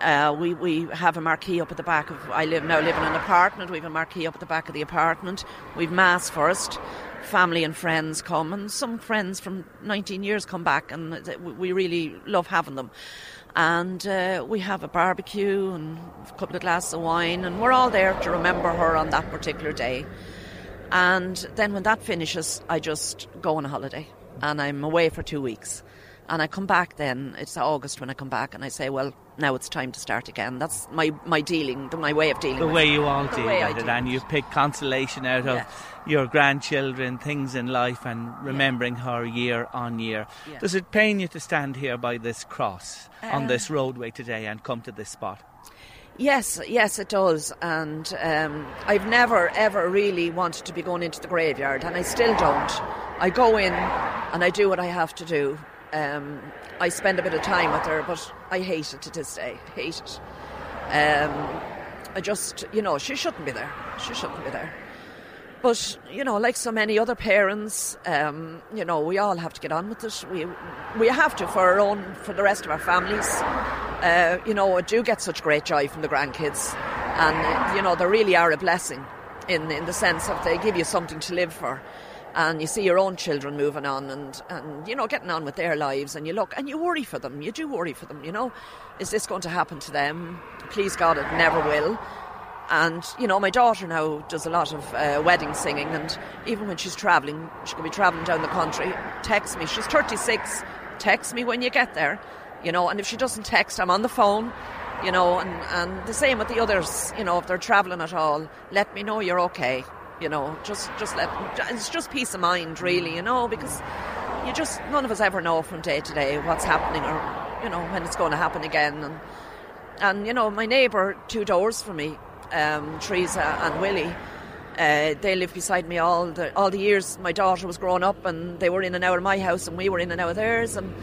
S29: Uh, we, we have a marquee up at the back of. I live now live in an apartment. We have a marquee up at the back of the apartment. We've mass first, family and friends come, and some friends from 19 years come back, and we really love having them. And uh, we have a barbecue and a couple of glasses of wine, and we're all there to remember her on that particular day. And then when that finishes, I just go on a holiday, and I'm away for two weeks. And I come back then, it's August when I come back, and I say, well, now it's time to start again. That's my, my dealing, my way of dealing
S2: the way
S29: it.
S2: you all
S29: The
S2: deal with it,
S29: deal
S2: and you pick consolation out of your grandchildren, things in life, and remembering her year on year.
S29: Yeah.
S2: Does it pain you to stand here by this cross on
S29: Uh,
S2: this roadway today and come to this spot?
S29: Yes, yes, it does. And um, I've never, ever really wanted to be going into the graveyard, and I still don't. I go in and I do what I have to do. Um, I spend a bit of time with her, but I hate it to this day. Hate it. Um, I just, you know, she shouldn't be there. She shouldn't be there. But you know, like so many other parents, um, you know, we all have to get on with it. We we have to for our own, for the rest of our families. Uh, you know, I do get such great joy from the grandkids, and you know, they really are a blessing in in the sense of they give you something to live for. And you see your own children moving on and, and, you know, getting on with their lives. And you look and you worry for them. You do worry for them, you know. Is this going to happen to them? Please God, it never will. And, you know, my daughter now does a lot of uh, wedding singing, and even when she's travelling, she could be travelling down the country, text me. She's 36, text me when you get there, you know, and if she doesn't text, I'm on the phone, you know, and, and the same with the others, you know, if they're travelling at all, let me know you're okay, you know, just, just let, it's just peace of mind, really, you know, because you just, none of us ever know from day to day what's happening or, you know, when it's going to happen again. And, and you know, my neighbour two doors from me, um, Teresa and Willie, uh, they lived beside me all the all the years my daughter was growing up, and they were in and out of my house, and we were in and out of theirs, and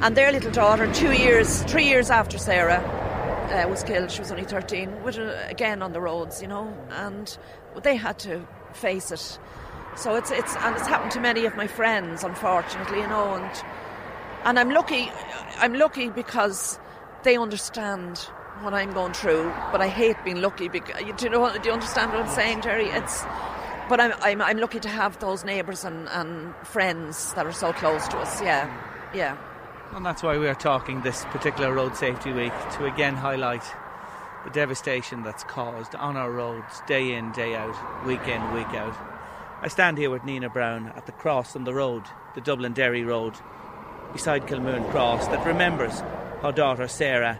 S29: and their little daughter, two years, three years after Sarah uh, was killed, she was only thirteen, was uh, again on the roads, you know, and they had to face it. So it's it's and it's happened to many of my friends, unfortunately, you know, and and I'm lucky. I'm lucky because they understand what I'm going through, but I hate being lucky. Because, do you know? what- Do you understand what I'm saying, Gerry? It's. But I'm, I'm, I'm lucky to have those neighbours and, and friends that are so close to us. Yeah, yeah.
S2: And that's why we're talking this particular Road Safety Week to again highlight the devastation that's caused on our roads day in, day out, week in, week out. I stand here with Nina Brown at the cross on the road, the Dublin Derry Road, beside Kilmoon Cross, that remembers her daughter Sarah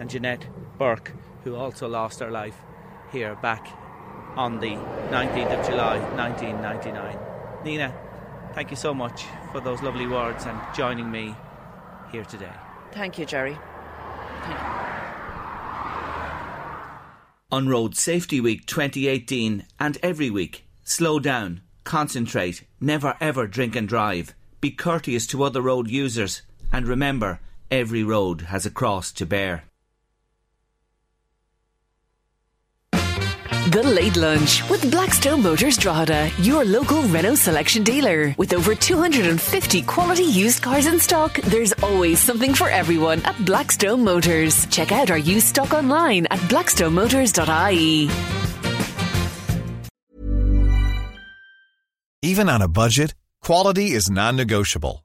S2: and Jeanette Burke, who also lost her life here back on the 19th of July 1999. Nina, thank you so much for those lovely words and joining me here today.
S29: Thank you, Gerry.
S2: On Road Safety Week 2018 and every week, slow down, concentrate, never ever drink and drive, be courteous to other road users, and remember, every road has a cross to bear.
S1: The Late Lunch with Blackstone Motors Drogheda, your local Renault selection dealer. With over 250 quality used cars in stock, there's always something for everyone at Blackstone Motors. Check out our used stock online at blackstonemotors.ie.
S30: Even on a budget, quality is non-negotiable.